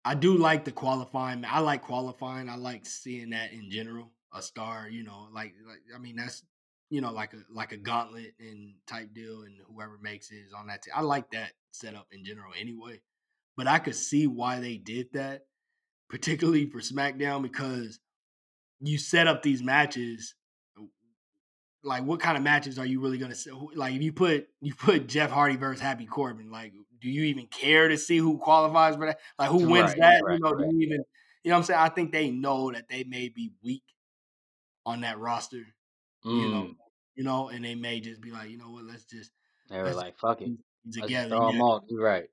I do like the qualifying. I like qualifying. I like seeing that in general. A star, you know, like like I mean that's you know like a like a gauntlet and type deal, and whoever makes it is on that team. I like that setup in general anyway. But I could see why they did that, particularly for SmackDown, because you set up these matches. Like, what kind of matches are you really gonna? Like, if you put you put Jeff Hardy versus Happy Corbin, like, do you even care to see who qualifies for that? Like, who wins Right, that? right, you know, do you even? You know what I'm saying? I think they know that they may be weak on that roster. You know, Mm, you know, and they may just be like, you know what? Let's just they were like, fuck it, keep let's together. throw them Yeah, all. You're right.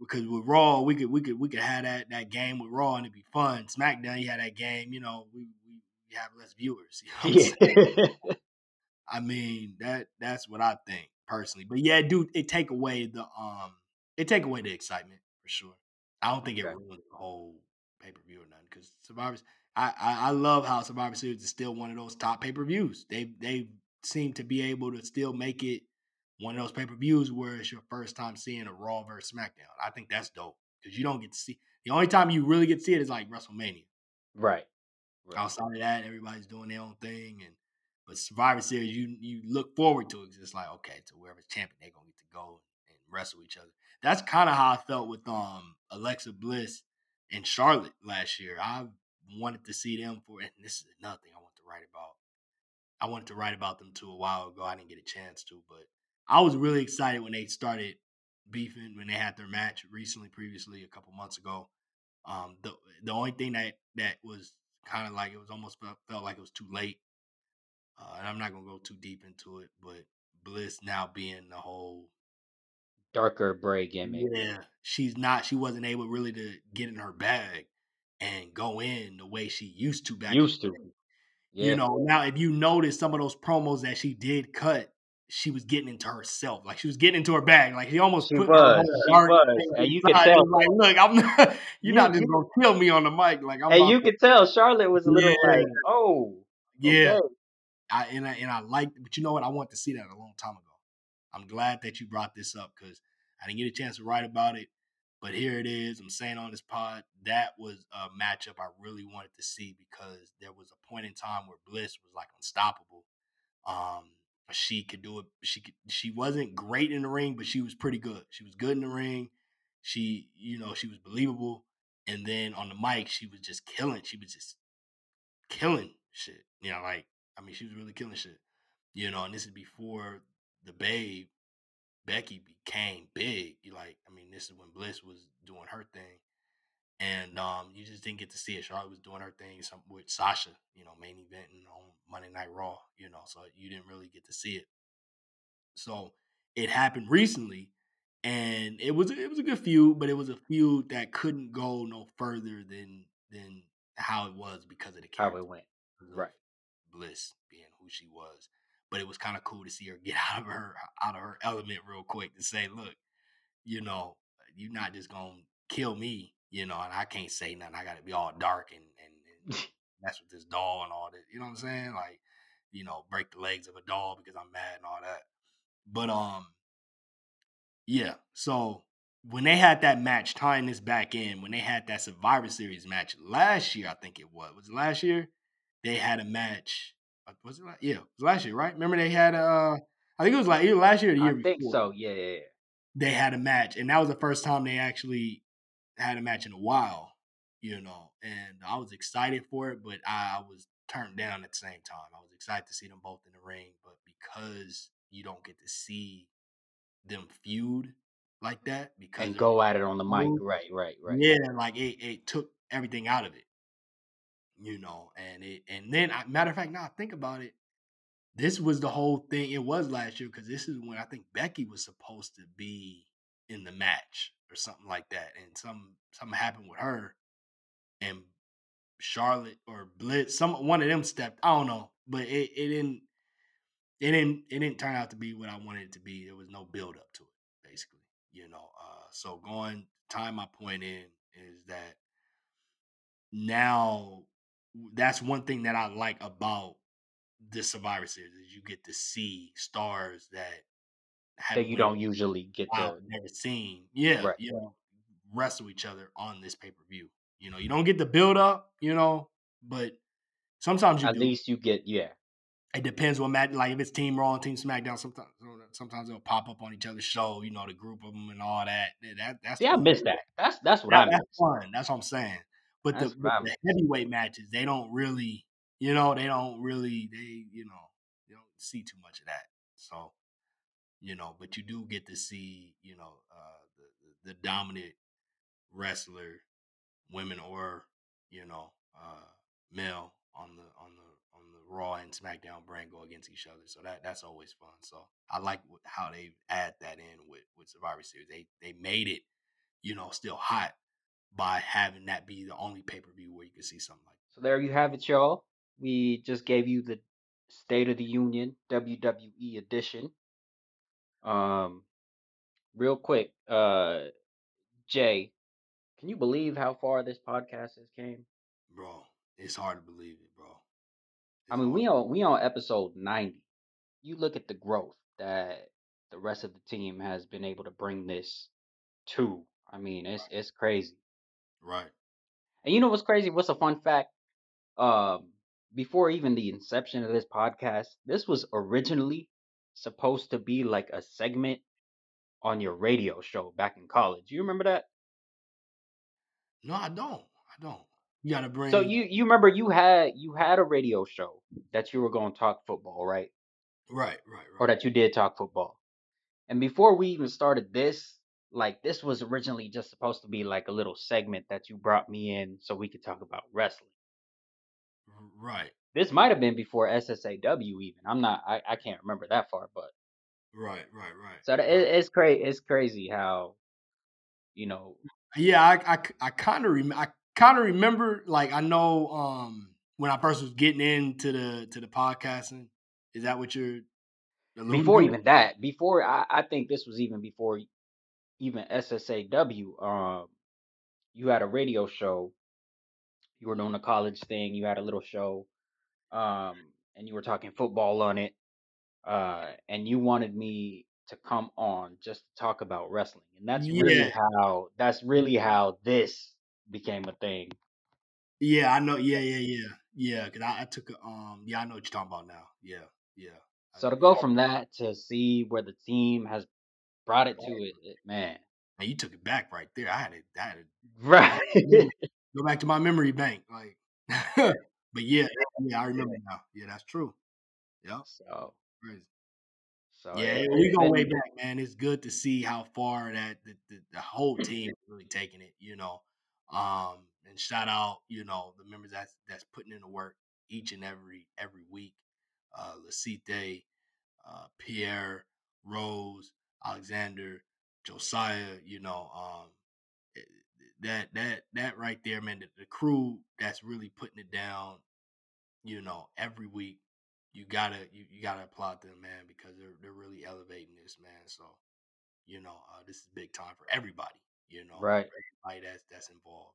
because with Raw, we could we could we could have that that game with Raw and it'd be fun. SmackDown, you had that game, you know, we we, we have less viewers. You know what I'm saying? Yeah. I mean that that's what I think personally. But yeah, dude, it take away the um it take away the excitement for sure. I don't think Okay. it ruined the whole pay per view or nothing because Survivors. I, I I love how Survivor Series is still one of those top pay per views. They they seem to be able to still make it one of those pay per views where it's your first time seeing a Raw versus SmackDown. I think that's dope because you don't get to see the only time you really get to see it is like WrestleMania. right. Right. Outside of that, everybody's doing their own thing, and but Survivor Series, you you look forward to it. It's like okay, to whoever's champion, they're gonna get to go and wrestle each other. That's kind of how I felt with um Alexa Bliss and Charlotte last year. I wanted to see them for, and this is another thing I want to write about. I wanted to write about them too a while ago. I didn't get a chance to, but I was really excited when they started beefing when they had their match recently, previously a couple months ago. Um, the the only thing that that was kind of like it was almost felt, felt like it was too late. Uh, and I'm not gonna go too deep into it, but Bliss now being the whole Darker Bray gimmick. yeah, she's not. She wasn't able really to get in her bag and go in the way she used to back. Used to. Yeah. You know, now if you notice some of those promos that she did cut, she was getting into herself. Like she was getting into her bag. Like she almost She put was, her she was, and you could tell. Like, look, I'm not. You're You- not just gonna kill me on the mic. Like I'm. And about you could tell Charlotte was a little Yeah. like, oh, yeah. okay. I and I and I liked, but you know what? I want to see that a long time ago. I'm glad that you brought this up because I didn't get a chance to write about it. But here it is. I'm saying on this pod that was a matchup I really wanted to see because there was a point in time where Bliss was like unstoppable. Um, she could do it. She could. She wasn't great in the ring, but she was pretty good. She was good in the ring. She, you know, she was believable. And then on the mic, she was just killing. She was just killing shit. You know, like I mean, she was really killing shit. You know, and this is before the Babe Becky became big. Like, I mean, this is when Bliss was doing her thing, and um, you just didn't get to see it. Charlotte was doing her thing some, with Sasha, you know, main eventing on Monday Night Raw, you know, so you didn't really get to see it. So it happened recently, and it was it was a good feud, but it was a feud that couldn't go no further than than how it was because of the How it went. Right. Bliss being who she was. But it was kind of cool to see her get out of her out of her element real quick to say, look, you know, you're not just gonna kill me, you know, and I can't say nothing. I gotta be all dark and and, and mess with this doll and all that. You know what I'm saying? Like, you know, break the legs of a doll because I'm mad and all that. But um, yeah. So when they had that match, tying this back in, when they had that Survivor Series match last year, I think it was. Was it last year? They had a match. Was it? la- Yeah, it was last year, right? Remember they had uh, I think it was like either last year or the year before. I think so. Yeah, yeah, yeah. They had a match, and that was the first time they actually had a match in a while, you know. And I was excited for it, but I, I was turned down at the same time. I was excited to see them both in the ring, but because you don't get to see them feud like that, because And go at it on the mic. Right, right, right. yeah, like it, it took everything out of it, you know. And it, and then, I, matter of fact, now I think about it, this was the whole thing. It was last year because this is when I think Becky was supposed to be in the match or something like that, and some something happened with her, and Charlotte or Bliss, some one of them stepped. I don't know, but it, it didn't. It didn't. It didn't turn out to be what I wanted it to be. There was no build up to it, basically. You know. Uh, so going tying my point in is that now that's one thing that I like about the Survivor Series is you get to see stars that That you don't usually get to. never seen. Yeah, Right. you know, wrestle each other on this pay per view. You know, you don't get the build up, you know, but sometimes you At do. least you get, yeah. It depends what match. Like if it's Team Raw and Team SmackDown, sometimes sometimes they'll pop up on each other's show. You know, the group of them and all that. Yeah, That that's See, I miss that. That's that's what That, I that's fun. That's what I'm saying. But the, but the heavyweight matches, they don't really, you know, they don't really, they, you know, they don't see too much of that. So, you know, but you do get to see, you know, uh, the, the the dominant wrestler, women or you know, uh, male on the on the on the Raw and SmackDown brand go against each other. So that that's always fun. So I like how they add that in with with Survivor Series. They they made it, you know, still hot by having that be the only pay per view where you can see something like. That. So there you have it, y'all. We just gave you the State of the Union WWE edition. Um, real quick, uh, Jay, can you believe how far this podcast has came? Bro, it's hard to believe it, bro. I mean, hard. we on we on episode ninety. You look at the growth that the rest of the team has been able to bring this to. I mean, it's it's crazy. Right. And you know what's crazy? What's a fun fact? Um, before even the inception of this podcast, this was originally supposed to be like a segment on your radio show back in college. You remember that? No, I don't. I don't. You gotta bring. So you you remember you had you had a radio show that you were going to talk football, right? right, right, right. Or that you did talk football. And before we even started this, like this was originally just supposed to be like a little segment that you brought me in so we could talk about wrestling. right, This might have been before SSAW even. I'm not I, I can't remember that far, but right, right, right. so right. it, it's crazy it's crazy how you know Yeah, I I, I kind of rem- I kind of remember like I know um when I first was getting into the to the podcasting. Is that what you're before to? even that, before I, I think this was even before even SSAW, um you had a radio show. You were doing a college thing, you had a little show, um, and you were talking football on it. Uh and you wanted me to come on just to talk about wrestling. And that's really how that's really how this became a thing. Yeah, I know. Yeah, yeah, yeah, yeah. Because I, I took a um. Yeah, I know what you're talking about now. Yeah, yeah. So to go from that to see where the team has brought it to it, it man. Man, you took it back right there. I had it. I had to Right. go back to my memory bank. Like, but yeah, yeah, I remember now. Yeah, that's true. Yeah. so Crazy. so Yeah, it- we go way back, man. It's good to see how far that the, the, the whole team is really taking it, you know. Um, and shout out, you know, the members that's that's putting in the work each and every every week. Uh Lasite, uh Pierre, Rose, Alexander, Josiah, you know, um eh, that that that right there, man, the, the crew that's really putting it down, you know, every week you gotta you, you gotta applaud them, man, because they're they're really elevating this, man. So, you know, uh, this is big time for everybody, you know, Right. everybody that's that's involved.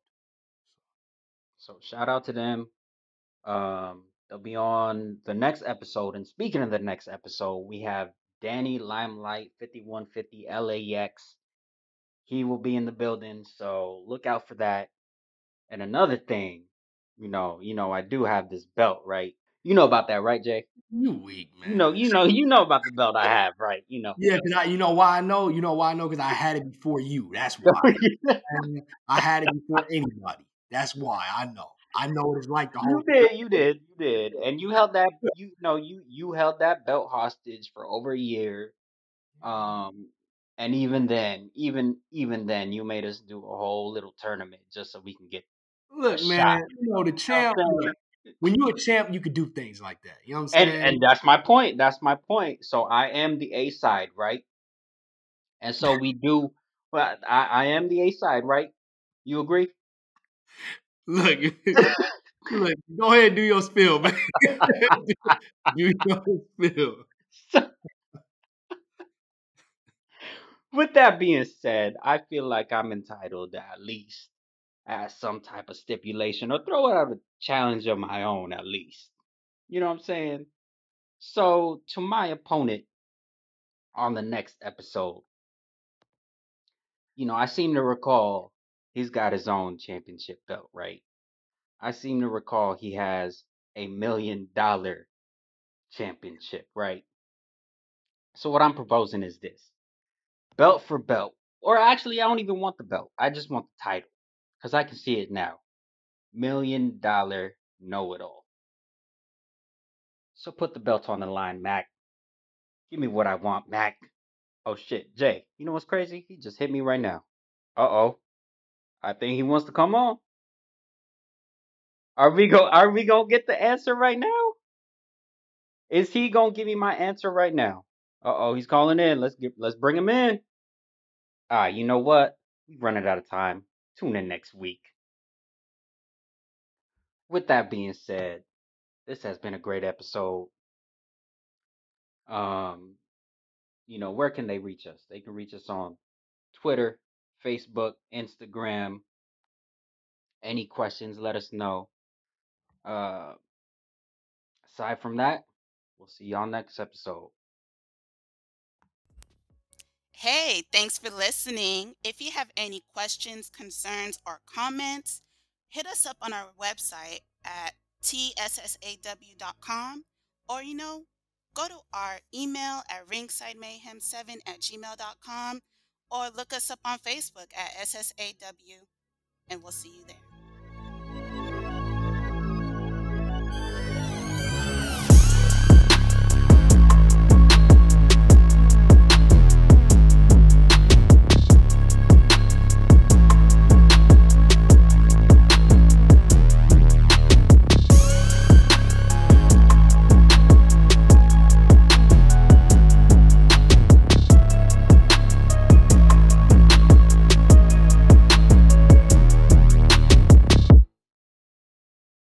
So shout out to them. Um, they'll be on the next episode. And speaking of the next episode, we have Danny Limelight 5150 LAX. He will be in the building, so look out for that. And another thing, you know, you know, I do have this belt, right? You know about that, right, Jay? You weak, man. You know, you know, you know about the belt I have, right? You know. Yeah, because I, you know why I know, you know why I know, because I had it before you. That's why. I had it before anybody. That's why I know. I know what it's like to You did, you did, you did, and you held that. You know, you you held that belt hostage for over a year. Um, and even then, even even then, you made us do a whole little tournament just so we can get. Look, man, shot. you know the champ. When you're a champ, you could do things like that. You know what I'm And saying? and that's my point. That's my point. So I am the A side, right? And so we do. Well, I I am the A side, right? You agree? Look, look, go ahead and do your spill, man. do your spill. With that being said, I feel like I'm entitled to at least ask some type of stipulation or throw out a challenge of my own, at least. You know what I'm saying? So, to my opponent on the next episode, you know, I seem to recall he's got his own championship belt, right? I seem to recall he has a million dollar championship, right? So, what I'm proposing is this belt for belt. Or actually, I don't even want the belt. I just want the title because I can see it now. Million dollar know it all. So put the belt on the line, Mac. Give me what I want, Mac. Oh shit, Jay. You know what's crazy? He just hit me right now. Uh oh. I think he wants to come on. Are we go? Are we gonna get the answer right now? Is he gonna give me my answer right now? Uh oh, he's calling in. Let's get. Let's bring him in. Ah, you know what? We're running out of time. Tune in next week. With that being said, this has been a great episode. Um, you know, where can they reach us? They can reach us on Twitter, Facebook, Instagram. Any questions, let us know. Uh, aside from that, we'll see y'all next episode. Hey, thanks for listening. If you have any questions, concerns, or comments, hit us up on our website at tssaw.com or, you know, go to our email at ringsidemayhem7 at gmail.com or look us up on Facebook at SSAW, and we'll see you there.